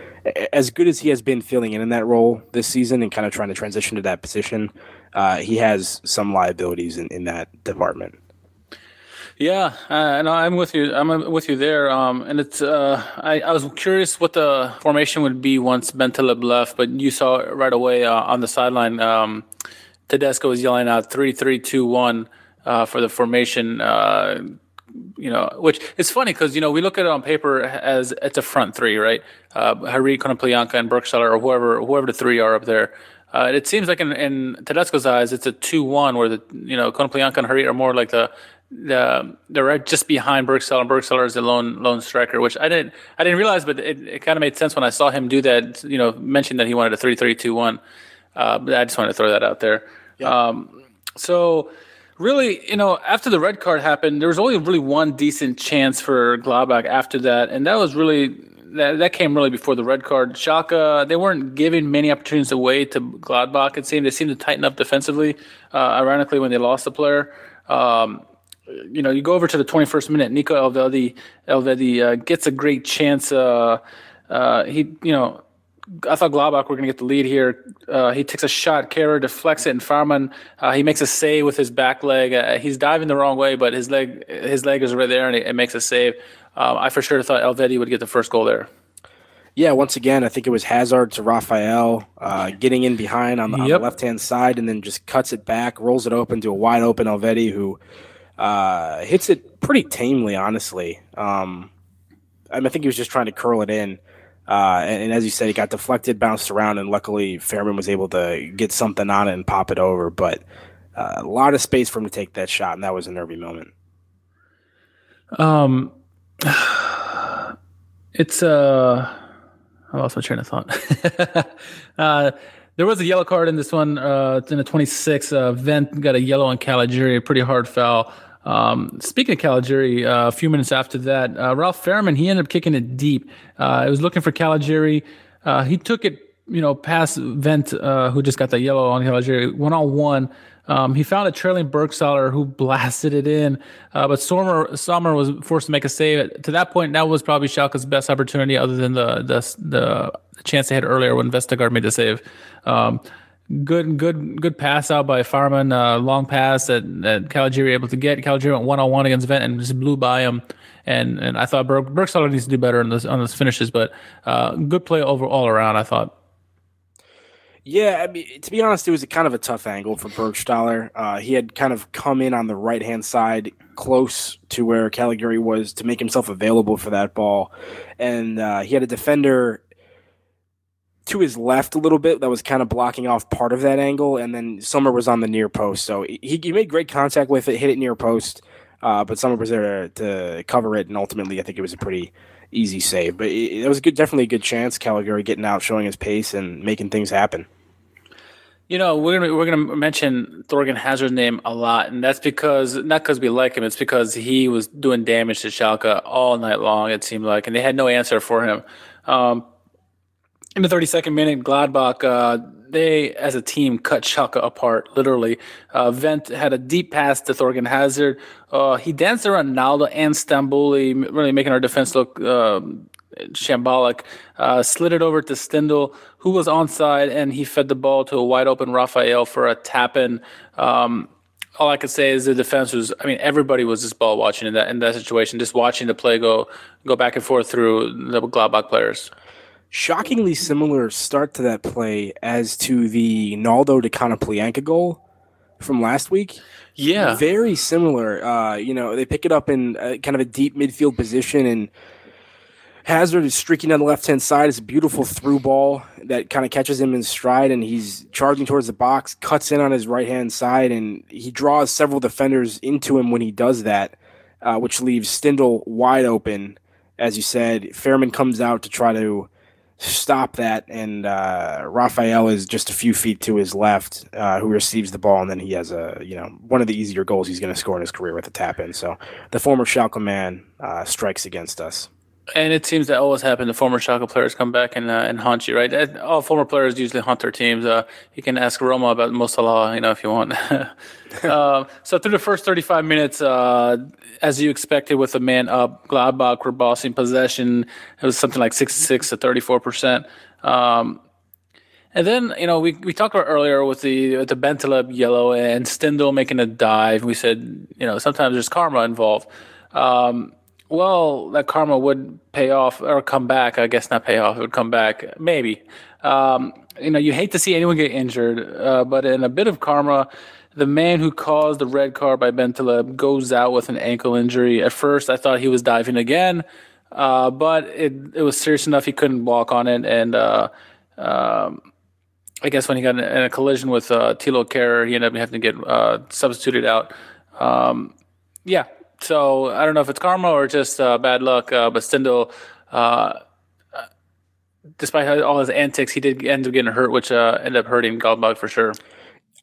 as good as he has been filling in in that role this season and kind of trying to transition to that position. Uh, he has some liabilities in, in that department. Yeah, uh, I'm with you. I'm with you there. Um, and it's uh, I, I was curious what the formation would be once Bentaleb left, but you saw right away uh, on the sideline. Um, Tedesco was yelling out three, three, two, one uh, for the formation. Uh, you know, which it's funny because you know we look at it on paper as it's a front three, right? Uh, Harit, Konoplyanka, and Burgstaller, or whoever whoever the three are up there. Uh, it seems like in, in Tedesco's eyes, it's a two-one where the you know Konoplyanka and Harit are more like the the they're right just behind Burgstaller, and Burgstaller is the lone lone striker, which I didn't I didn't realize, but it, it kind of made sense when I saw him do that. You know, mention that he wanted a three-three-two-one. Uh, but I just wanted to throw that out there. Yeah. Um, so really, you know, after the red card happened, there was only really one decent chance for Gladbach after that, and that was really that, that came really before the red card. Schalke, they weren't giving many opportunities away to Gladbach. It seemed they seemed to tighten up defensively. Uh, ironically, when they lost the player. Um, you know, you go over to the 21st minute. Nico Elvedi, Elvedi uh, gets a great chance. Uh, uh, he, you know, I thought Gladbach were going to get the lead here. Uh, he takes a shot, Kehrer deflects it, and Fährmann uh, he makes a save with his back leg. Uh, he's diving the wrong way, but his leg his leg is right there, and it, it makes a save. Um, I for sure thought Elvedi would get the first goal there. Yeah, once again, I think it was Hazard to Raffael uh, getting in behind on the, yep. the left hand side, and then just cuts it back, rolls it open to a wide open Elvedi who uh, hits it pretty tamely, honestly. Um, I, mean, I think he was just trying to curl it in. Uh, and, and, as you said, it got deflected, bounced around, and luckily Fährmann was able to get something on it and pop it over. But uh, a lot of space for him to take that shot, and that was a nervy moment. Um, [SIGHS] it's uh, I lost my train of thought. [LAUGHS] uh, there was a yellow card in this one. Uh, in the 26, uh, Wendt got a yellow on Caligiuri, a pretty hard foul. Um, speaking of Caligiuri, uh, a few minutes after that, uh, Ralf Fährmann he ended up kicking it deep. Uh, I was looking for Caligiuri. Uh, he took it, you know, past Wendt, uh, who just got the yellow on Caligiuri, one on one. Um, he found a trailing Burgstaller who [LAUGHS] blasted it in, uh, but Sommer Sommer was forced to make a save. To that point, that was probably Schalke's best opportunity, other than the the, the chance they had earlier when Vestergaard made the save. Um, good good good pass out by Fährmann. uh, long pass that that Caligiuri able to get. Caligiuri went one on one against Wendt and just blew by him. And and I thought Berg, Burgstaller needs to do better on this on his finishes, but uh, good play over all around. I thought. Yeah, I mean, to be honest, it was kind of a tough angle for Burgstaller. Uh, he had kind of come in on the right hand side, close to where Caligiuri was, to make himself available for that ball, and uh, he had a defender to his left a little bit that was kind of blocking off part of that angle, and then Sommer was on the near post. So he, he made great contact with it, hit it near post, uh, but Sommer was there to, cover it, and ultimately I think it was a pretty easy save. But it, it was a good, definitely a good chance. Caligiuri getting out, showing his pace, and making things happen. You know, we're gonna we're gonna mention Thorgan Hazard's name a lot, and that's because not because we like him, it's because he was doing damage to Schalke all night long. It seemed like, and they had no answer for him. Um, in the 32nd minute, Gladbach, uh, they as a team cut Schalke apart, literally. Uh, Wendt had a deep pass to Thorgan Hazard. Uh, he danced around Naldo and Stambouli, really making our defense look um, shambolic. Uh, slid it over to Stindl, who was onside, and he fed the ball to a wide open Raffael for a tap in. Um, all I could say is the defense was. I mean, everybody was just ball watching in that in that situation, just watching the play go go back and forth through the Gladbach players shockingly similar start to that play as to the Naldo to Konoplyanka goal from last week. Yeah, very similar. Uh, you know, they pick it up in a, kind of a deep midfield position, and Hazard is streaking on the left hand side. It's a beautiful through ball that kind of catches him in stride, and he's charging towards the box, cuts in on his right hand side, and he draws several defenders into him when he does that, uh, which leaves Stindl wide open. As you said, Fährmann comes out to try to stop that. And uh, Raffael is just a few feet to his left, uh, who receives the ball, and then he has a you know one of the easier goals he's going to score in his career with a tap in. So the former Schalke man uh, strikes against us. And it seems that always happens. The former Schalke players come back and uh, and haunt you, right? All former players usually haunt their teams. Uh, you can ask Roma about Mo Salah, you know, if you want. [LAUGHS] [LAUGHS] uh, so through the first 35 minutes, uh, as you expected, with a man up, Gladbach were bossing possession. It was something like 66 to 34 percent. Um, and then you know we, we talked about earlier with the with the Bentaleb yellow and Stindl making a dive. We said you know sometimes there's karma involved. Um, well, that karma would pay off or come back. I guess not pay off. It would come back, maybe. Um, you know, you hate to see anyone get injured, uh, but in a bit of karma, the man who caused the red card by Bentaleb goes out with an ankle injury. At first, I thought he was diving again, uh, but it it was serious enough he couldn't walk on it, and uh, um, I guess when he got in a collision with uh, Thilo Kehrer, he ended up having to get uh, substituted out. Um, yeah, so I don't know if it's karma or just uh, bad luck, uh, but Stindl, uh, despite all his antics, he did end up getting hurt, which uh, ended up hurting Gladbach for sure.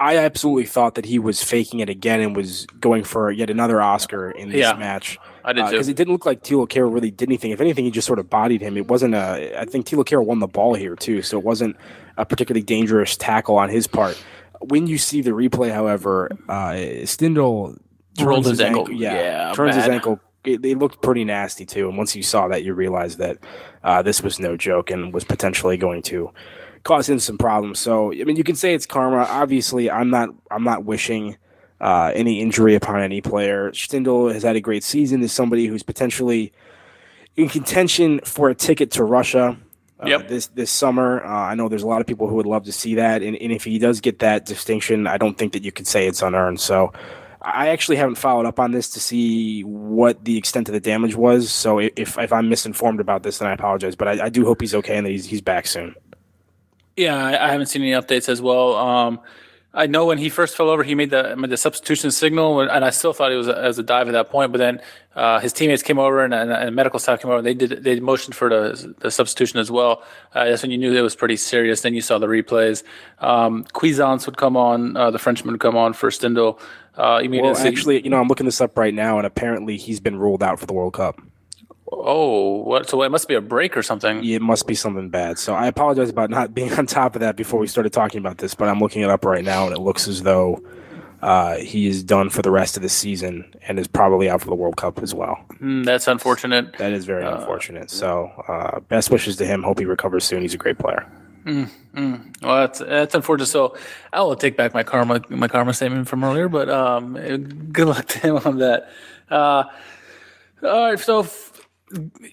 I absolutely thought that he was faking it again and was going for yet another Oscar in this Yeah, match. I did. Because it didn't look like Thilo Kehrer really did anything. If anything, he just sort of bodied him. It wasn't a. I think Thilo Kehrer won the ball here too, so it wasn't a particularly dangerous tackle on his part. When you see the replay, however, uh, turns Rolled his ankle. Yeah, Yeah, turns his ankle. It, they looked pretty nasty too. And once you saw that, you realized that uh, this was no joke and was potentially going to cause him some problems. So I mean, you can say it's karma. Obviously, I'm not. I'm not wishing uh, any injury upon any player. Stindl has had a great season. Is somebody who's potentially in contention for a ticket to Russia. Uh, Yep. This this summer, uh, I know there's a lot of people who would love to see that, and, and if he does get that distinction, I don't think that you can say it's unearned. So, I actually haven't followed up on this to see what the extent of the damage was. So, if if I'm misinformed about this, then I apologize. But I, I do hope he's okay and that he's he's back soon. Yeah, I, I haven't seen any updates as well. Um, I know when he first fell over, he made the made the substitution signal, and I still thought it was a, as a dive at that point. But then uh, his teammates came over and, and, and medical staff came over. And they did they motioned for the, the substitution as well. Uh, that's when you knew it was pretty serious. Then you saw the replays. Um, Cuisance would come on, uh, the Frenchman would come on for Stindl. Uh, Well, actually, you know, I'm looking this up right now, and apparently he's been ruled out for the World Cup. oh, what? So it must be a break or something. It must be something bad. So I apologize about not [LAUGHS] being on top of that before we started talking about this, but I'm looking it up right now, and it looks as though uh, he is done for the rest of the season and is probably out for the World Cup as well. Mm, that's unfortunate. That is very unfortunate. So uh, best wishes to him. Hope he recovers soon. He's a great player. Well, that's that's unfortunate. So I will take back my karma my karma statement from earlier, but um, good luck to him on that. Uh, all right, so f-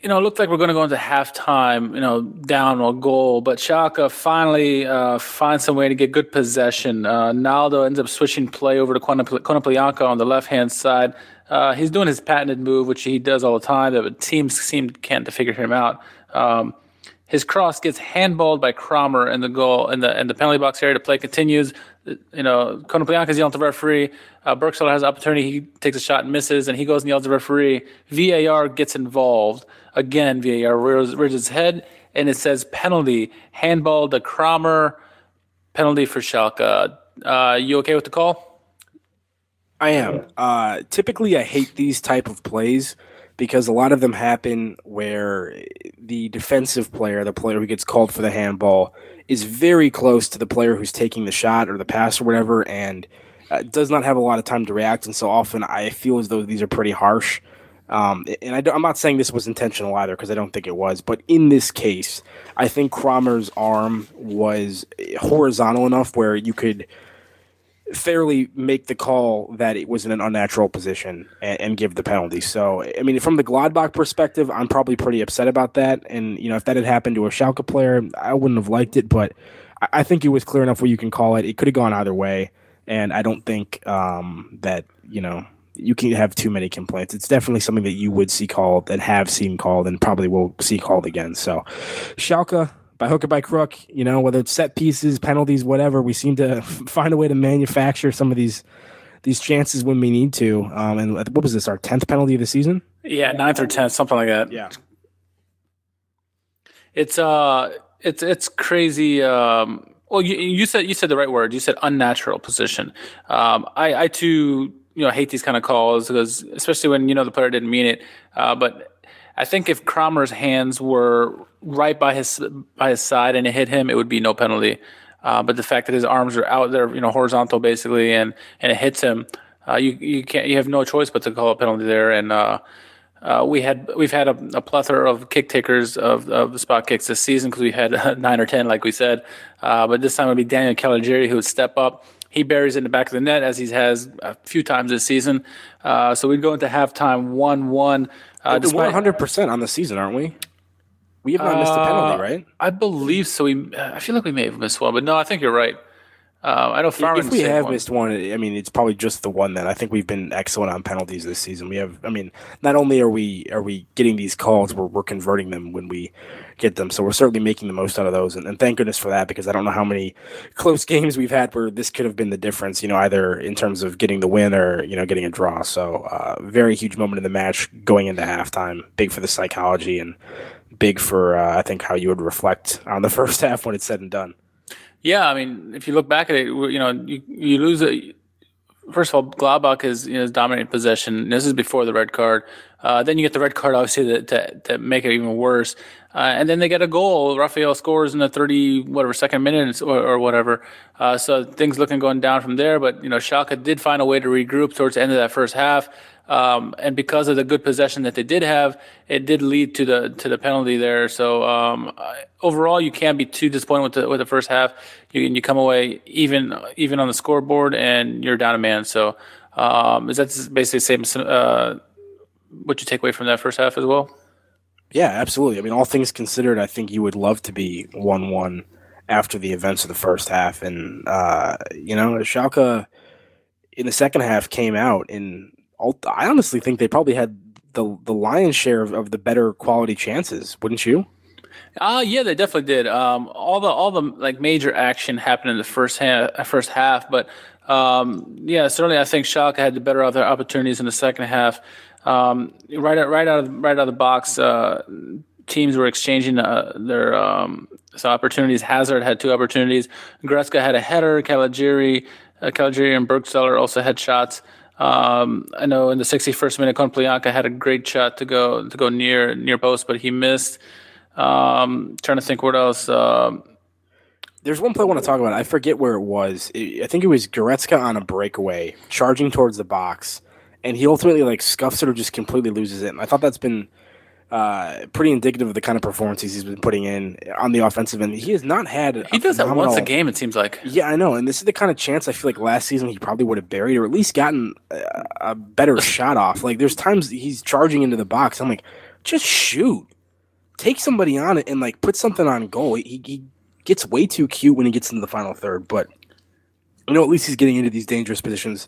you know, it like we're going to go into halftime, you know, down a goal, but Schalke finally uh, finds some way to get good possession. Uh, Naldo ends up switching play over to Konopl- Konoplyanka on the left hand side. Uh, he's doing his patented move, which he does all the time, but teams seem can't to figure him out. Um, his cross gets handballed by Kramer in the goal in the in the penalty box area. The play continues. You know, Konoplyanka's yelling at the referee. Uh, has an opportunity. He takes a shot and misses, and he goes and yells at the referee. VAR gets involved again. VAR rears, rears head, and it says penalty, handball to Kramer, penalty for Schalke. Uh, you okay with the call? I am. Uh, typically, I hate these type of plays because a lot of them happen where the defensive player, the player who gets called for the handball, is very close to the player who's taking the shot or the pass or whatever, and uh, does not have a lot of time to react. And so often, I feel as though these are pretty harsh. Um, and I, am not saying this was intentional either because I don't think it was. But in this case, I think Kramer's arm was horizontal enough where you could fairly make the call that it was in an unnatural position and, and give the penalty. So, I mean, from the Gladbach perspective, I'm probably pretty upset about that. And, you know, if that had happened to a Schalke player, I wouldn't have liked it. But I, I think it was clear enough where you can call it. It could have gone either way. And I don't think um, that, you know, you can have too many complaints. It's definitely something that you would see called and have seen called and probably will see called again. So, Schalke, by hook or by crook, you know, whether it's set pieces, penalties, whatever, we seem to [LAUGHS] find a way to manufacture some of these these chances when we need to. Um, and what was this? Our tenth penalty of the season? Yeah, ninth or tenth, something like that. Yeah. It's uh, it's it's crazy. Um, well, you you said you said the right word. You said unnatural position. Um, I I too you know hate these kind of calls because especially when you know the player didn't mean it. Uh, but I think if Kramer's hands were right by his by his side and it hit him, it would be no penalty. Uh, but the fact that his arms are out there, you know, horizontal basically, and and it hits him, uh, you you can't you have no choice but to call a penalty there. And uh, uh, we had we've had a, a plethora of kick takers of, of the spot kicks this season because we had [LAUGHS] nine or ten, like we said. Uh, but this time it would be Daniel Caligiuri who would step up. He buries in the back of the net as he has a few times this season. Uh, so we'd go into halftime one one. Uh, We're despite- 100% on the season, aren't we? We have not missed a penalty, right? I believe so. We, I feel like we may have missed one, but no, I think you're right. Uh, I know Fährmann if we have one. missed one, I mean, it's probably just the one. that I think we've been excellent on penalties this season. We have, I mean, not only are we are we getting these calls, we're we're converting them when we get them. So we're certainly making the most out of those, and, and thank goodness for that because I don't know how many close [LAUGHS] games we've had where this could have been the difference. You know, either in terms of getting the win or you know getting a draw. So uh, very huge moment in the match going into halftime. Big for the psychology and big for uh, I think how you would reflect on the [LAUGHS] first half when it's said and done. Yeah, I mean, if you look back at it, you know, you, you lose it. First of all, Gladbach is you know, is dominating possession. This is before the red card. Uh, then you get the red card, obviously, to, to, to make it even worse. Uh, and then they get a goal. Raffael scores in the 30, whatever, second minute or, or whatever. Uh, so things looking going down from there. But, you know, Schalke did find a way to regroup towards the end of that first half. Um, and because of the good possession that they did have, it did lead to the to the penalty there. So um, overall, you can't be too disappointed with the with the first half. You you come away even even on the scoreboard, and you're down a man. So um, is that basically the same? Uh, what you take away from that first half as well? Yeah, absolutely. I mean, all things considered, I think you would love to be one-one after the events of the first half, and uh, you know, Schalke in the second half came out and I honestly think they probably had the the lion's share of, of the better quality chances, wouldn't you? Uh yeah, they definitely did. Um, all the all the like major action happened in the first half, first half, but um, yeah, certainly I think Schalke had the better of other opportunities in the second half. Um, right out, right out of right out of the box, uh, teams were exchanging uh, their um, so opportunities. Hazard had two opportunities. Goretzka had a header. Caligiuri, uh, Caligiuri and Burgstaller also had shots. Um, I know in the 61st minute, Konoplyanka had a great shot to go to go near near post, but he missed. Um, trying to think what else. Um, There's one play I want to talk about. I forget where it was. I think it was Goretzka on a breakaway, charging towards the box, and he ultimately like scuffs it or just completely loses it. And I thought that's been uh, pretty indicative of the kind of performances he's been putting in on the offensive end. He has not had. He does that once a game. It seems like. Yeah, I know, and this is the kind of chance I feel like last season he probably would have buried or at least gotten a, a better [LAUGHS] shot off. Like there's times he's charging into the box. I'm like, just shoot, take somebody on it and like put something on goal. He, he gets way too cute when he gets into the final third, but you know at least he's getting into these dangerous positions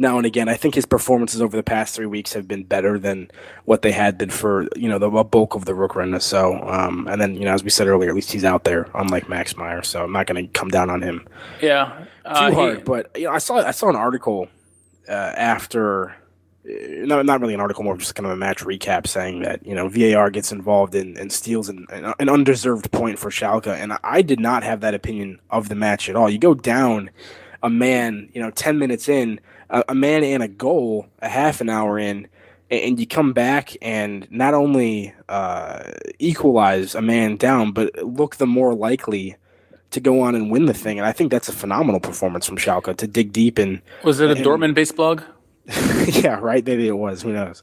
now and again. I think his performances over the past three weeks have been better than what they had been for you know the bulk of the Rückrunde. So, um, and then you know as we said earlier, at least he's out there, unlike Max Meyer. So I'm not going to come down on him. Yeah, uh, too hard. He, but you know, I saw I saw an article uh, after. No, not really an article, more just kind of a match recap saying that you know VAR gets involved in and steals an, an undeserved point for Schalke, and I did not have that opinion of the match at all. You go down a man, you know, ten minutes in, a, a man and a goal a half an hour in, and, and you come back and not only uh, equalize a man down, but look the more likely to go on and win the thing. And I think that's a phenomenal performance from Schalke to dig deep and was it a Dortmund based blog? [LAUGHS] yeah, right. Maybe it was. Who knows?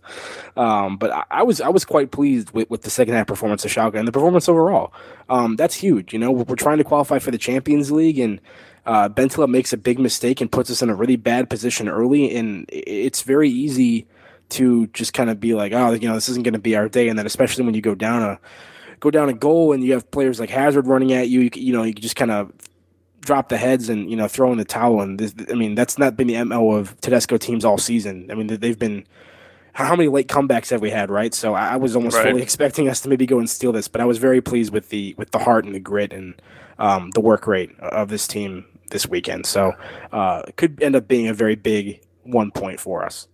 Um, but I, I, was I was quite pleased with, with the second half performance of Schalke and the performance overall. Um, that's huge. You know, we're, we're, trying to qualify for the Champions League, and uh, Bentaleb makes a big mistake and puts us in a really bad position early, and it's very easy to just kind of be like, oh, you know, this isn't going to be our day. And then especially when you go down a go down a goal and you have players like Hazard running at you, you, you know, you just kind of drop the heads and you know throw in the towel. And this, I mean, that's not been the mo of Tedesco teams all season. I mean, they've been. How many late comebacks have we had, right? So I was almost right. fully [LAUGHS] expecting us to maybe go and steal this, but I was very pleased with the with the heart and the grit and um, the work rate of this team this weekend. So uh, it could end up being a very big one point for us.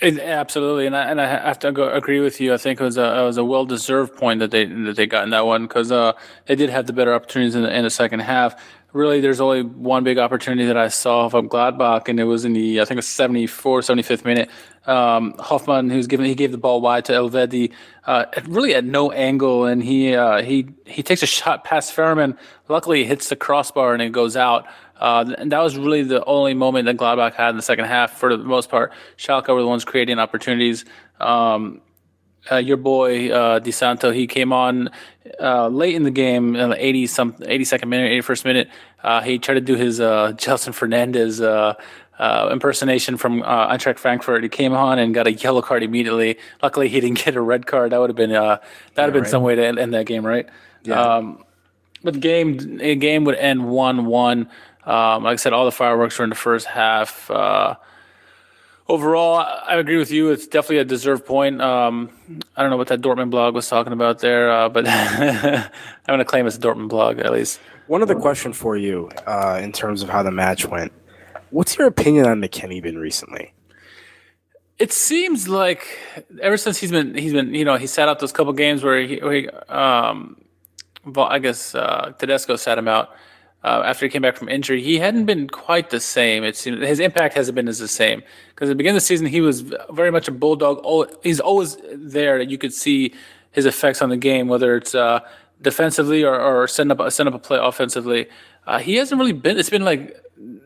It, absolutely, and I and I have to go, agree with you. I think it was a it was a well deserved point that they that they got in that one because uh, they did have the better opportunities in the, in the second half. Really, there's only one big opportunity that I saw from Gladbach, and it was in the I think it was 74, 75th minute. Um, Hofmann, who's given he gave the ball wide to Elvedi, uh, really at no angle, and he uh, he he takes a shot past Fährmann. Luckily, it hits the crossbar and it goes out. Uh, and that was really the only moment that Gladbach had in the second half. For the most part, Schalke were the ones creating opportunities. Um, uh, your boy uh, Di Santo, he came on uh, late in the game, in the 80 some 82nd minute, 81st minute. Uh, he tried to do his uh, [LAUGHS] Gelson Fernandes uh, uh, impersonation from uh, Eintracht Frankfurt. He came on and got a yellow card immediately. Luckily, he didn't [LAUGHS] get a red card. That would have been uh, that would have been right. some way to end, end, that game, right? Yeah. Um, but the game a game would end one one. Um, like I said, all the fireworks were in the first half. Uh, overall, I agree with you. It's definitely a deserved point. Um, I don't know what that Dortmund blog was talking about there, uh, but [LAUGHS] I'm going to claim it's a Dortmund blog at least. One other question for you uh, in terms of how the match went. What's your opinion on McKennie been recently? It seems like ever since he's been he's been you know he sat out those couple games where he, where he um, well, I guess uh, Tedesco sat him out uh, after he came back from injury. He hadn't been quite the same. It seems his impact hasn't been as the same because at the beginning of the season he was very much a bulldog. He's always there that you could see his effects on the game, whether it's uh, defensively or, or setting up setting up a play offensively. Uh, he hasn't really been. It's been like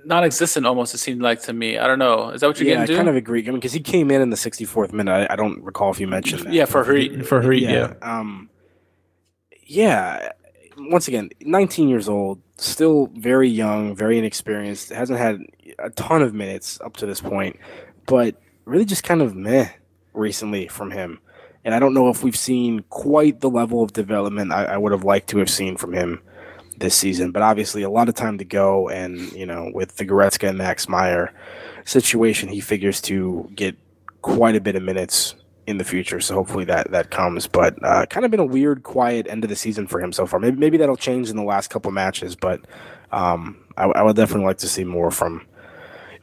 non-existent almost. It seemed like to me. I don't know. Is that what you're yeah, getting to? I kind of agree. I mean, because he came in in the 64th minute. I, I, don't recall if you mentioned that. Yeah, for her, for her, yeah. yeah. Um, yeah. Once again, 19 years old, still very young, very inexperienced. Hasn't had a ton of minutes up to this point, but really just kind of meh recently from him. And I don't know if we've seen quite the level of development I, I would have liked to have seen from him this season. But obviously, a lot of time to go, and you know, with the Goretzka and Max Meyer situation, he figures to get quite a bit of minutes in the future. So hopefully that that comes. But uh, kind of been a weird, quiet end of the season for him so far. Maybe maybe that'll change in the last couple matches, but um, I, I would definitely like to see more from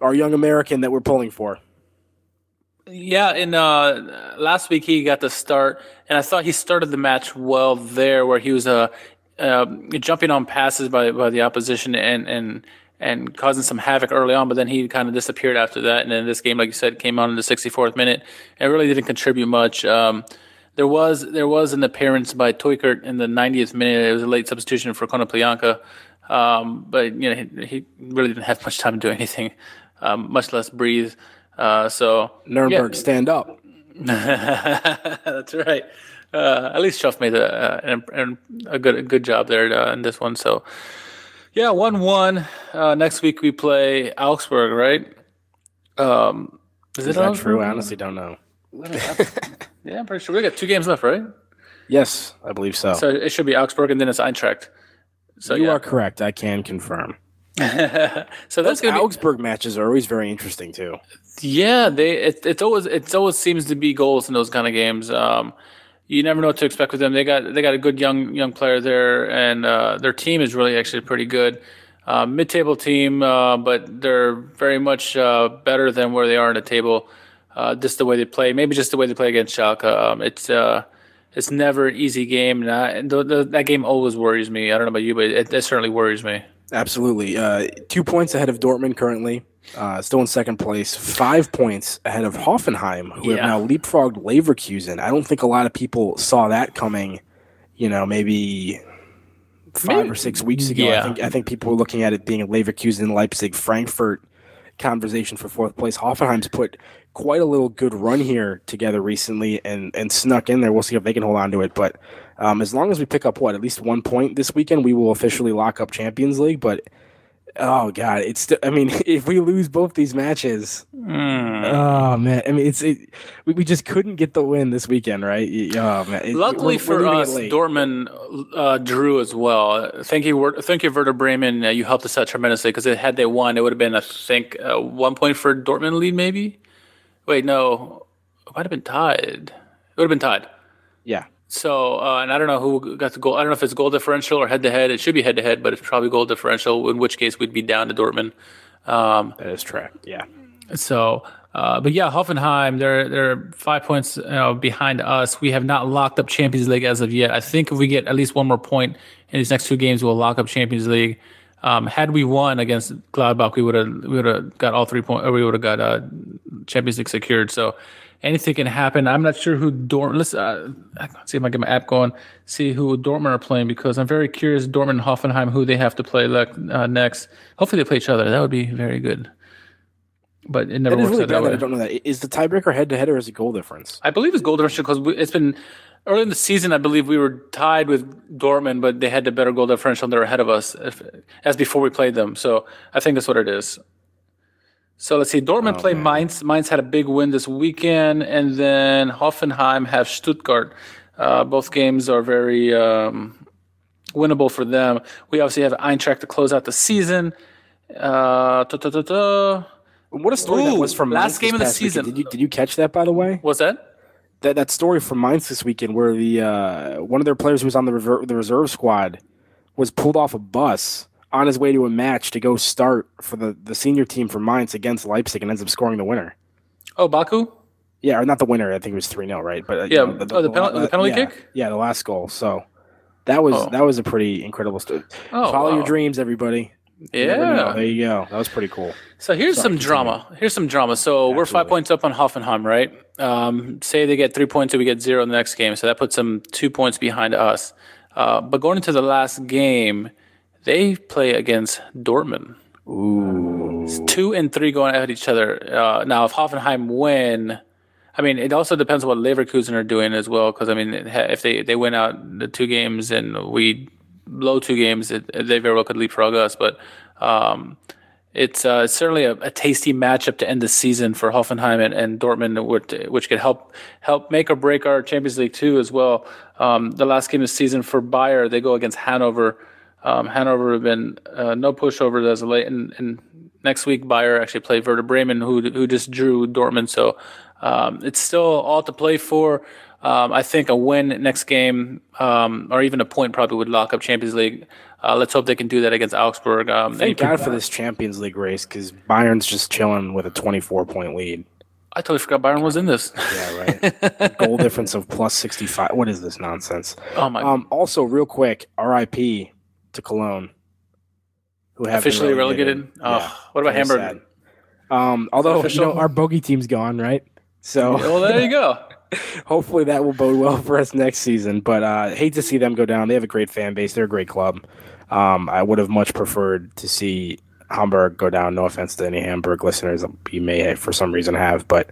our young American that we're pulling for. Yeah, in uh, last week he got the start, and I thought he started the match well there, where he was uh, uh, jumping on passes by by the opposition and and and causing some havoc early on, but then he kind of disappeared after that. And then this game, like you said, came on in the 64th minute and really didn't contribute much. Um, there was there was an appearance by Teuchert in the 90th minute. It was a late substitution for Konoplyanka, um, but you know he, he, really didn't have much time to do anything, um, much less breathe. Uh, so Nuremberg, yeah. stand up. [LAUGHS] That's right. Uh, at least Schöpf made a, a, a, good a good job there uh, in this one. So yeah, one one. Uh, next week we play Augsburg, right? Um, is, is that true? I honestly don't know. [LAUGHS] yeah, I'm pretty sure we got two games left, right? Yes, I believe so. So it should be Augsburg and then it's Eintracht. So you yeah. are correct. I can confirm. [LAUGHS] so those Augsburg be, matches are always very interesting too. Yeah, they it, it's always it always seems to be goals in those kind of games. Um, you never know what to expect with them. They got they got a good young young player there, and uh, their team is really actually pretty good. Uh, mid-table team, uh, but they're very much uh, better than where they are in the table. Uh, just the way they play, maybe just the way they play against Schalke. Um, it's uh, it's never an easy game, and I, the, the, that game always worries me. I don't know about you, but it, it certainly worries me. Absolutely, two points ahead of Dortmund currently. Uh, still in second place, five points ahead of Hoffenheim, who yeah. have now leapfrogged Leverkusen. I don't think a lot of people saw that coming. You know, maybe five maybe, or six weeks ago. Yeah. I think I think people were looking at it being a Leverkusen, Leipzig, Frankfurt conversation for fourth place. Hoffenheim's put quite a little good run here together recently and and snuck in there. We'll see if they can hold on to it. But um, as long as we pick up what at least one point this weekend, we will officially lock up Champions League. But Oh God, it's. St- I mean, [LAUGHS] if we lose both these matches, mm. oh man, I mean, it's. It, we, we just couldn't get the win this weekend, right? Oh man. It, Luckily we're, for we're us, Dortmund uh, drew as well. Thank you, thank you, Werder Bremen. Uh, you helped us out tremendously because had they won, it would have been, I think, uh, one point for Dortmund lead, maybe. Wait, no, it might have been tied. It would have been tied. Yeah. So, uh, and I don't know who got the goal. I don't know if it's goal differential or head to head. It should be head to head, but it's probably goal differential. In which case, we'd be down to Dortmund. Um, that is true. Yeah. So, uh, but yeah, Hoffenheim, they're they're five points you know, behind us. We have not locked up Champions League as of yet. I think if we get at least one more point in these next two games, we'll lock up Champions League. Um, had we won against Gladbach, we would have we would have got all three points, or we would have got uh, Champions League secured. So anything can happen. I'm not sure who Dortmund. Let's uh, see if I get my app going. See who Dortmund are playing because I'm very curious. Dortmund and Hoffenheim, who they have to play uh, next. Hopefully they play each other. That would be very good. But it never works really out that way. I don't know that. Is the tiebreaker head to head or is it goal difference? I believe it's goal difference because it's been early in the season. I believe we were tied with Dortmund, but they had the better goal differential. They're ahead of us if, as before we played them. So I think that's what it is. So let's see. Dortmund oh, play man. Mainz. Mainz had a big win this weekend, and then Hoffenheim have Stuttgart. Uh, both games are very um, winnable for them. We obviously have Eintracht to close out the season. Uh, ta- ta- ta-. What a story that was from last Mainz game of the weekend. season. Did you did you catch that by the way? What's that? That that story from Mainz this weekend, where the uh, one of their players who was on the rever- the reserve squad was pulled off a bus on his way to a match to go start for the, the senior team for Mainz against Leipzig and ends up scoring the winner. Oh, Baku. Yeah, or not the winner. I think it was three 0 right? But uh, you Yeah, know, oh, the penal- the penalty yeah, kick? Yeah, the last goal. So that was Oh. that was a pretty incredible story. Oh, Follow your dreams, everybody. Yeah. there you go. That was pretty cool. So here's Sorry, some continue. drama. Here's some drama. So we're five points up on Hoffenheim, right? Um, say they get three points, and we get zero in the next game. So that puts them two points behind us. Uh, but going into the last game, they play against Dortmund. Ooh. It's two and three going at each other. Uh, now, if Hoffenheim win, I mean, it also depends on what Leverkusen are doing as well. Because I mean, if they they win out the two games and we blow two games, it, they very well could leapfrog us. But um, it's uh, certainly a, a tasty matchup to end the season for Hoffenheim and, and Dortmund, which, which could help help make or break our Champions League too as well. Um, the last game of the season for Bayer, they go against Hanover. Um, Hanover have been uh, no pushovers as of late, and, and next week Bayer actually play Werder Bremen, who who just drew Dortmund. So um, it's still all to play for. Um, I think a win next game, um, or even a point, probably would lock up Champions League. Uh, let's hope they can do that against Augsburg. Um, Thank God for this Champions League race because Bayern's just chilling with a 24 point lead. I totally forgot Byron was in this. Yeah, right. [LAUGHS] Goal difference of plus 65. What is this nonsense? oh my! Um, also, real quick, RIP to Cologne, who have Officially relegated? Oh, what about Hamburg? Um, although you know our bogey team's gone, right? So [LAUGHS] well, there you go. [LAUGHS] hopefully that will bode well for us next season. But uh, hate to see them go down. They have a great fan base. They're a great club. Um, I would have much preferred to see Hamburg go down. No offense to any Hamburg listeners, you may for some reason have, but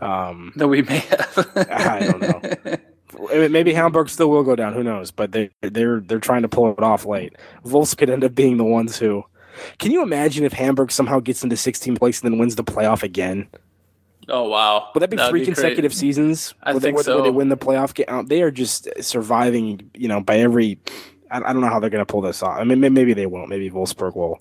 um, That we may have. I don't know. [LAUGHS] Maybe Hamburg still will go down. Who knows? But they they're they're trying to pull it off late. Wolves could end up being the ones who. Can you imagine if Hamburg somehow gets into 16th place and then wins the playoff again? oh wow! Would that be That'd three great. consecutive seasons? I where they, think where, where they win the playoff game. Uh, They are just surviving, you know, by every. I, I don't know how they're going to pull this off. I mean, maybe they won't. Maybe Wolfsburg will.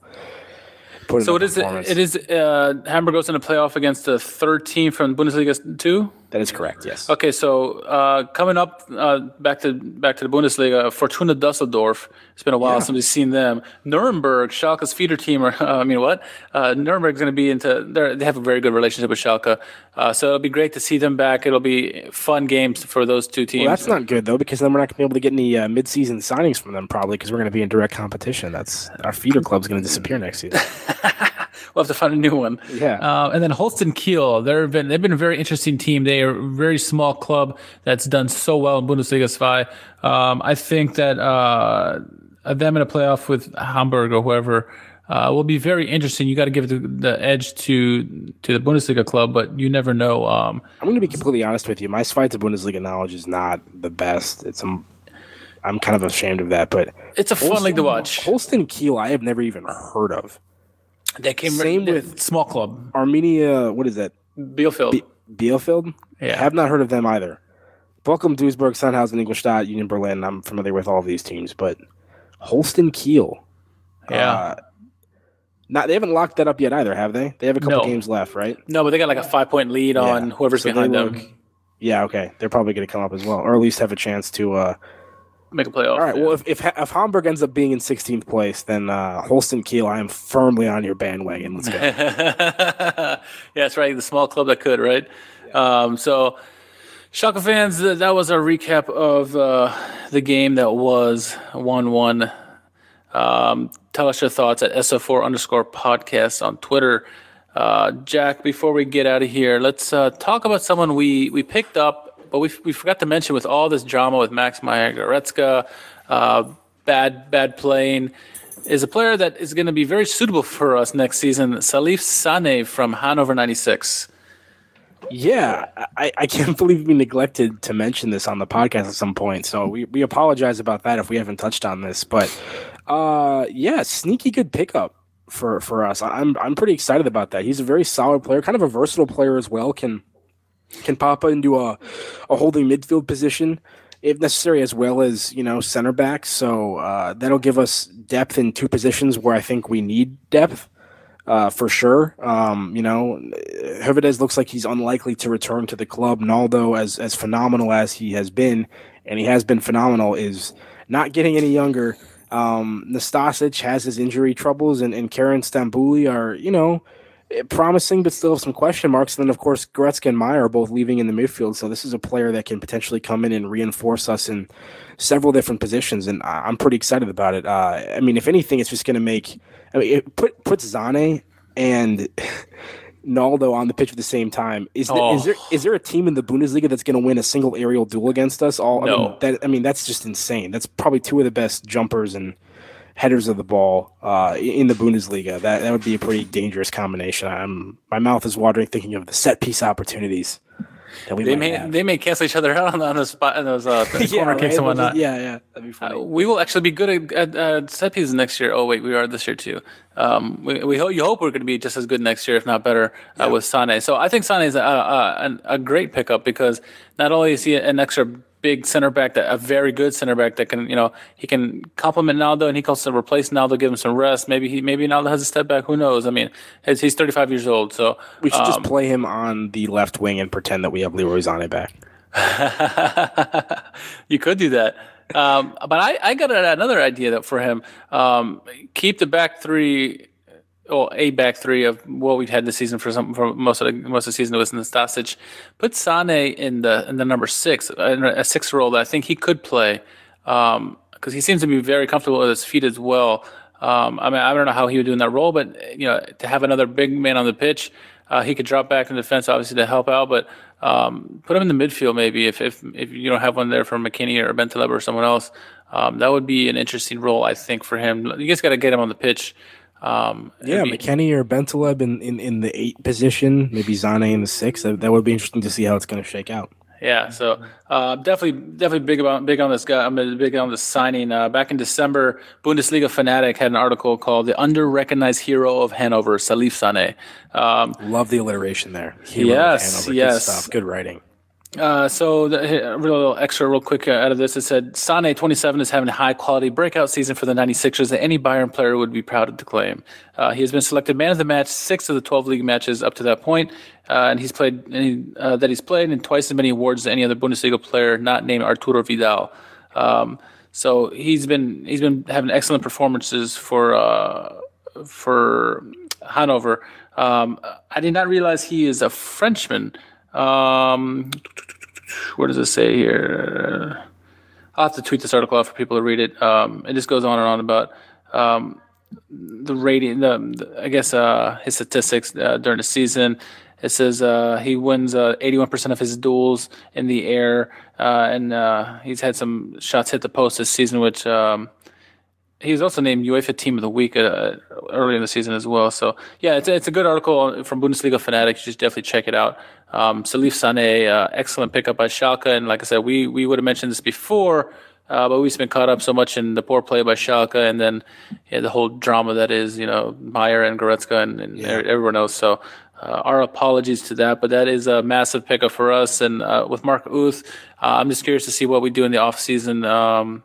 Put in So a it is. performance. It is. Uh, Hamburg goes in the playoff against the third team from Bundesliga two. That is correct. Yes. Okay, so uh, coming up uh, back to back to the Bundesliga, Fortuna Dusseldorf. It's been a while Yeah. since we've seen them. Nuremberg, Schalke's feeder team. Or uh, [LAUGHS] I mean, what? Uh, Nuremberg's going to be into. they're- have a very good relationship with Schalke, uh, so it'll be great to see them back. It'll be fun games for those two teams. Well, that's not good though, because then we're not going to be able to get any uh, mid-season signings from them, probably, because we're going to be in direct competition. That's our feeder club's going to disappear next season. [LAUGHS] we'll have to find a new one. Yeah. Uh, and then Holstein Kiel, they've been they've been a very interesting team. They are a very small club that's done so well in Bundesliga Zwei. Um, I think that uh, them in a playoff with Hamburg or whoever uh, will be very interesting. You got to give the, the edge to to the Bundesliga club, but you never know. Um, I'm going to be completely honest with you. My Zweite Bundesliga knowledge is not the best. It's um, I'm kind of ashamed of that, but It's a fun league to watch. Holstein Kiel, I have never even heard of. They came Same they- with small club. Arminia. What is that? Bielefeld. Be- Bielefeld. Yeah. have not heard of them either. Bochum, Duisburg, Sandhausen, Ingolstadt, Union Berlin. I'm familiar with all of these teams, but Holstein Kiel. Yeah. Uh, not they haven't locked that up yet either, have they? They have a couple No. games left, right? no, but they got like a five point lead on whoever's So they behind look- them. Yeah, okay. They're probably going to come up as well, or at least have a chance to. Uh, Make a playoff. all right. Well, if, if if Hamburg ends up being in 16th place, then uh, Holstein Kiel, I am firmly on your bandwagon. Let's go. [LAUGHS] yeah, that's right. The small club that could, right? Um, so, Schalke fans, that was our recap of uh, the game that was 1 1. Um, tell us your thoughts at SO4 underscore podcast on Twitter. Uh, Jack, before we get out of here, let's uh, talk about someone we, we picked up, but we, we forgot to mention with all this drama with Max Meyer Goretzka, uh, bad bad playing, is a player that is going to be very suitable for us next season. Salif Sane from Hanover 96. Yeah, I, I can't [LAUGHS] believe we neglected to mention this on the podcast at some point. So we, we apologize about that if we haven't touched on this. But uh, yeah, sneaky good pickup for for us. I'm I'm pretty excited about that. He's a very solid player, kind of a versatile player as well. Can can pop into a a holding midfield position if necessary, as well as you know center back. So uh, that'll give us depth in two positions where I think we need depth uh, for sure. Um, you know, Höwedes looks like he's unlikely to return to the club. Naldo, as as phenomenal as he has been, and he has been phenomenal, is not getting any younger. Um, Nastasic has his injury troubles, and, and Karen Stambouli are, you know, promising, but still have some question marks. And then, of course, Goretzka and Meyer are both leaving in the midfield. So this is a player that can potentially come in and reinforce us in several different positions. And I'm pretty excited about it. Uh, I mean, if anything, it's just going to make I mean, it put puts Sane and [LAUGHS] Naldo on the pitch at the same time. Is, oh. is there is there a team in the Bundesliga that's going to win a single aerial duel against us? All no. I mean, that, I mean, that's just insane. That's probably two of the best jumpers and headers of the ball uh, in the Bundesliga. That that would be a pretty dangerous combination. I'm my mouth is watering thinking of the set piece opportunities they may have. they may cancel each other [LAUGHS] out on, on those spot on those uh, [LAUGHS] yeah, corner right? kicks and whatnot. Yeah, yeah, that'd be funny. Uh, we will actually be good at, at uh, set pieces next year. Oh wait, we are this year too. Um, we, we hope you hope we're going to be just as good next year, if not better, uh, yeah. with Sane. So I think Sane is a, a, a, great pickup because not only is he an extra big center back, that a very good center back that can, you know, he can complement Naldo and he can also replace Naldo, give him some rest. Maybe he, maybe Naldo has a step back. Who knows? I mean, he's 35 years old, so we should um, just play him on the left wing and pretend that we have Leroy Sané back. [LAUGHS] you could do that. Um, but I, I got another idea that for him. Um, keep the back three or a back three of what we've had this season for some for most of the most of the season it was Nastasic. Put Sane in the in the number six, a six role that I think he could play because um, he seems to be very comfortable with his feet as well. Um, I mean, I don't know how he would do in that role, but you know, to have another big man on the pitch, uh, he could drop back in defense, obviously to help out, but um, put him in the midfield maybe if if if you don't have one there for McKennie or Bentaleb or someone else. Um, that would be an interesting role, I think, for him. You just got to get him on the pitch um, yeah, be, McKennie or Bentaleb in, in, in the eight position, maybe Sane in the six. That, that would be interesting to see how it's going to shake out. Yeah, so uh, definitely, definitely big about big on this guy. I'm big on this signing. Uh, back in December, Bundesliga Fanatic had an article called "The Under-Recognized Hero of Hanover, Salif Sane." Um, Love the alliteration there. Hero yes, yes, Good stuff. Good writing. Uh, so the, a real extra, real quick uh, out of this, it said Sane 27 is having a high quality breakout season for the 96ers that any Bayern player would be proud to claim. Uh, he has been selected man of the match six of the 12 league matches up to that point, uh, and he's played uh, that he's played in twice as many awards as any other Bundesliga player not named Arturo Vidal. Um, so he's been he's been having excellent performances for uh, for Hanover. Um, I did not realize he is a Frenchman. Um, what does it say here? I'll have to tweet this article out for people to read it. Um, it just goes on and on about um, the rating, the, the, I guess uh, his statistics uh, during the season. It says uh, he wins uh, 81% uh, of his duels in the air, uh, and uh, he's had some shots hit the post this season, which um, he was also named UEFA Team of the Week uh, early in the season as well. So yeah, it's, it's a good article from Bundesliga Fanatics. You should definitely check it out. Um, Salif Sane, uh, excellent pickup by Schalke, and like I said, we we would have mentioned this before, uh, but we've been caught up so much in the poor play by Schalke, and then yeah, the whole drama that is you know Meyer and Goretzka and, and yeah. everyone else. So. Uh, our apologies to that, but that is a massive pickup for us. And uh, with Mark Uth, uh, I'm just curious to see what we do in the off season. Um,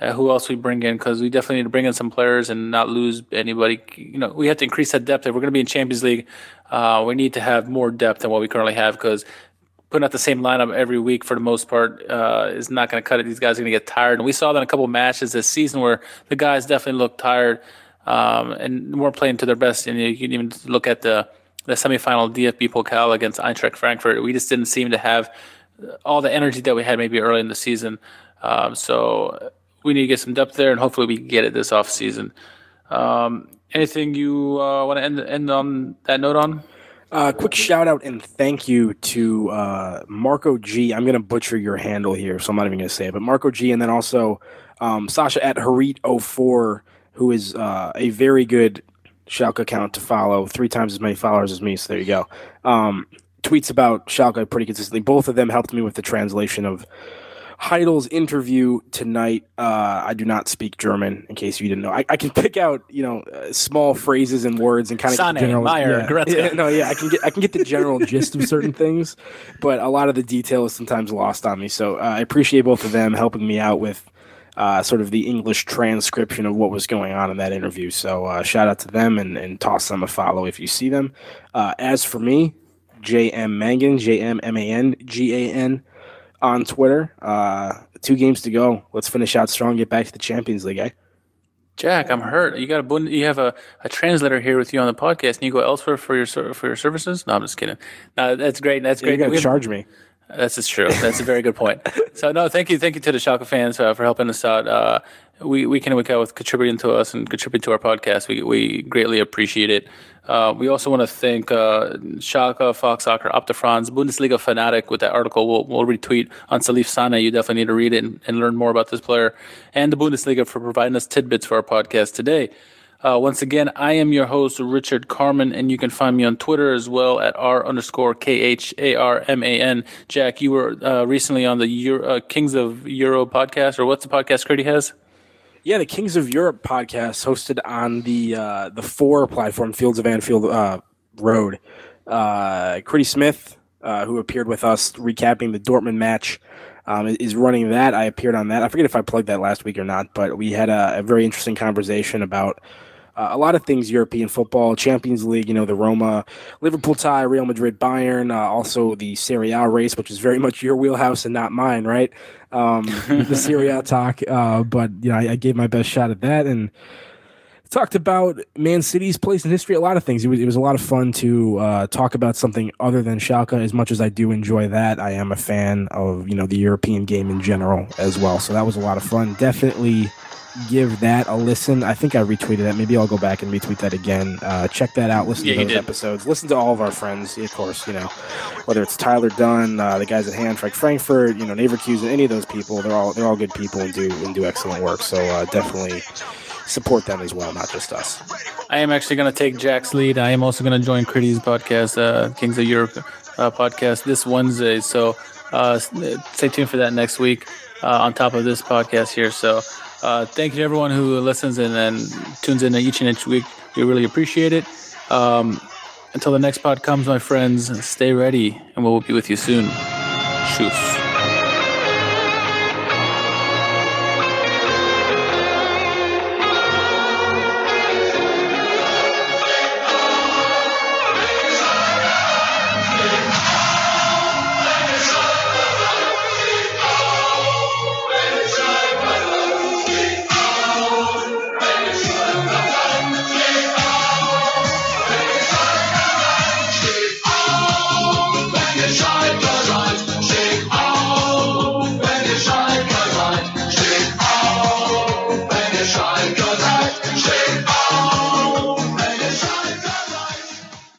uh, who else we bring in because we definitely need to bring in some players and not lose anybody. You know, we have to increase that depth. If we're going to be in Champions League, uh, we need to have more depth than what we currently have because putting out the same lineup every week for the most part uh, is not going to cut it. These guys are going to get tired, and we saw that in a couple matches this season where the guys definitely looked tired um, and weren't playing to their best. And you can even look at the the semifinal DFB Pokal against Eintracht Frankfurt. We just didn't seem to have all the energy that we had maybe early in the season. Um, so we need to get some depth there, and hopefully we can get it this off season. Um, anything you uh, want to end end on that note on? Uh, quick shout out and thank you to uh, Marco G. I'm going to butcher your handle here, so I'm not even going to say it, but Marco G. And then also um, Sasha at Harit04, who is uh, a very good Schalke account to follow, three times as many followers as me. So there you go. Um, tweets about Schalke pretty consistently. Both of them helped me with the translation of Heidel's interview tonight. Uh, I do not speak German, in case you didn't know. I, I can pick out you know uh, small phrases and words and kind of Sane, general. Meyer, yeah, yeah, no, yeah, I can get I can get the general gist of certain things, but a lot of the detail is sometimes lost on me. So uh, I appreciate both of them helping me out with uh, sort of the English transcription of what was going on in that interview. So uh, shout out to them and, and toss them a follow if you see them. Uh, as for me, JM Mangan, J M M A N G A N on Twitter. Uh, two games to go. Let's finish out strong. Get back to the Champions League, eh? Jack, I'm hurt. You got a you have a, a translator here with you on the podcast, and you go elsewhere for your for your services. No, I'm just kidding. No, that's great. That's great. you got We to have- charge me. That's just true. That's a very good point. So no, thank you, thank you to the Schalke fans uh, for helping us out. Uh, we week in and week out with contributing to us and contributing to our podcast. We we greatly appreciate it. Uh, we also want to thank uh, Schalke, Fox Soccer, Opta Franz, Bundesliga fanatic with that article. We'll, we'll retweet on Salif Sane. You definitely need to read it and, and learn more about this player and the Bundesliga for providing us tidbits for our podcast today. Uh, once again, I am your host, Richard Kharman, and you can find me on Twitter as well at R underscore K H A R M A N. Jack, you were uh, recently on the Euro, uh, Kings of Euro podcast, or what's the podcast Curdy has? Yeah, the Kings of Europe podcast hosted on the uh, the four platform Fields of Anfield uh, Road. Uh, Smith, uh, who appeared with us recapping the Dortmund match, um, is- is running that. I appeared on that. I forget if I plugged that last week or not, but we had a, a very interesting conversation about uh, a lot of things European football, Champions League, you know, the Roma, Liverpool tie, Real Madrid, Bayern, uh, also the Serie A race, which is very much your wheelhouse and not mine, right? Um, [LAUGHS] the Serie A talk. Uh, but, you know, I, I gave my best shot at that and talked about Man City's place in history, a lot of things. It was, it was a lot of fun to uh, talk about something other than Schalke. As much as I do enjoy that, I am a fan of, you know, the European game in general as well. So that was a lot of fun. Definitely give that a listen. I think I retweeted that. Maybe I'll go back and retweet that again. Uh, check that out. Listen Yeah, to those episodes. Listen to all of our friends, of course. You know, whether it's Tyler Dunn, uh, the guys at Hand, Frank Frankfurt, you know, Navercuse, any of those people. They're all they're all good people and do and do excellent work. So uh, definitely support them as well, not just us. I am actually going to take Jack's lead. I am also going to join Critty's podcast, uh, Kings of Europe uh, podcast, this Wednesday. So uh, stay tuned for that next week uh, on top of this podcast here. So uh, thank you to everyone who listens and tunes in each and each week. We really appreciate it. Um, until the next pod comes, my friends, stay ready and we'll be with you soon. Shoes.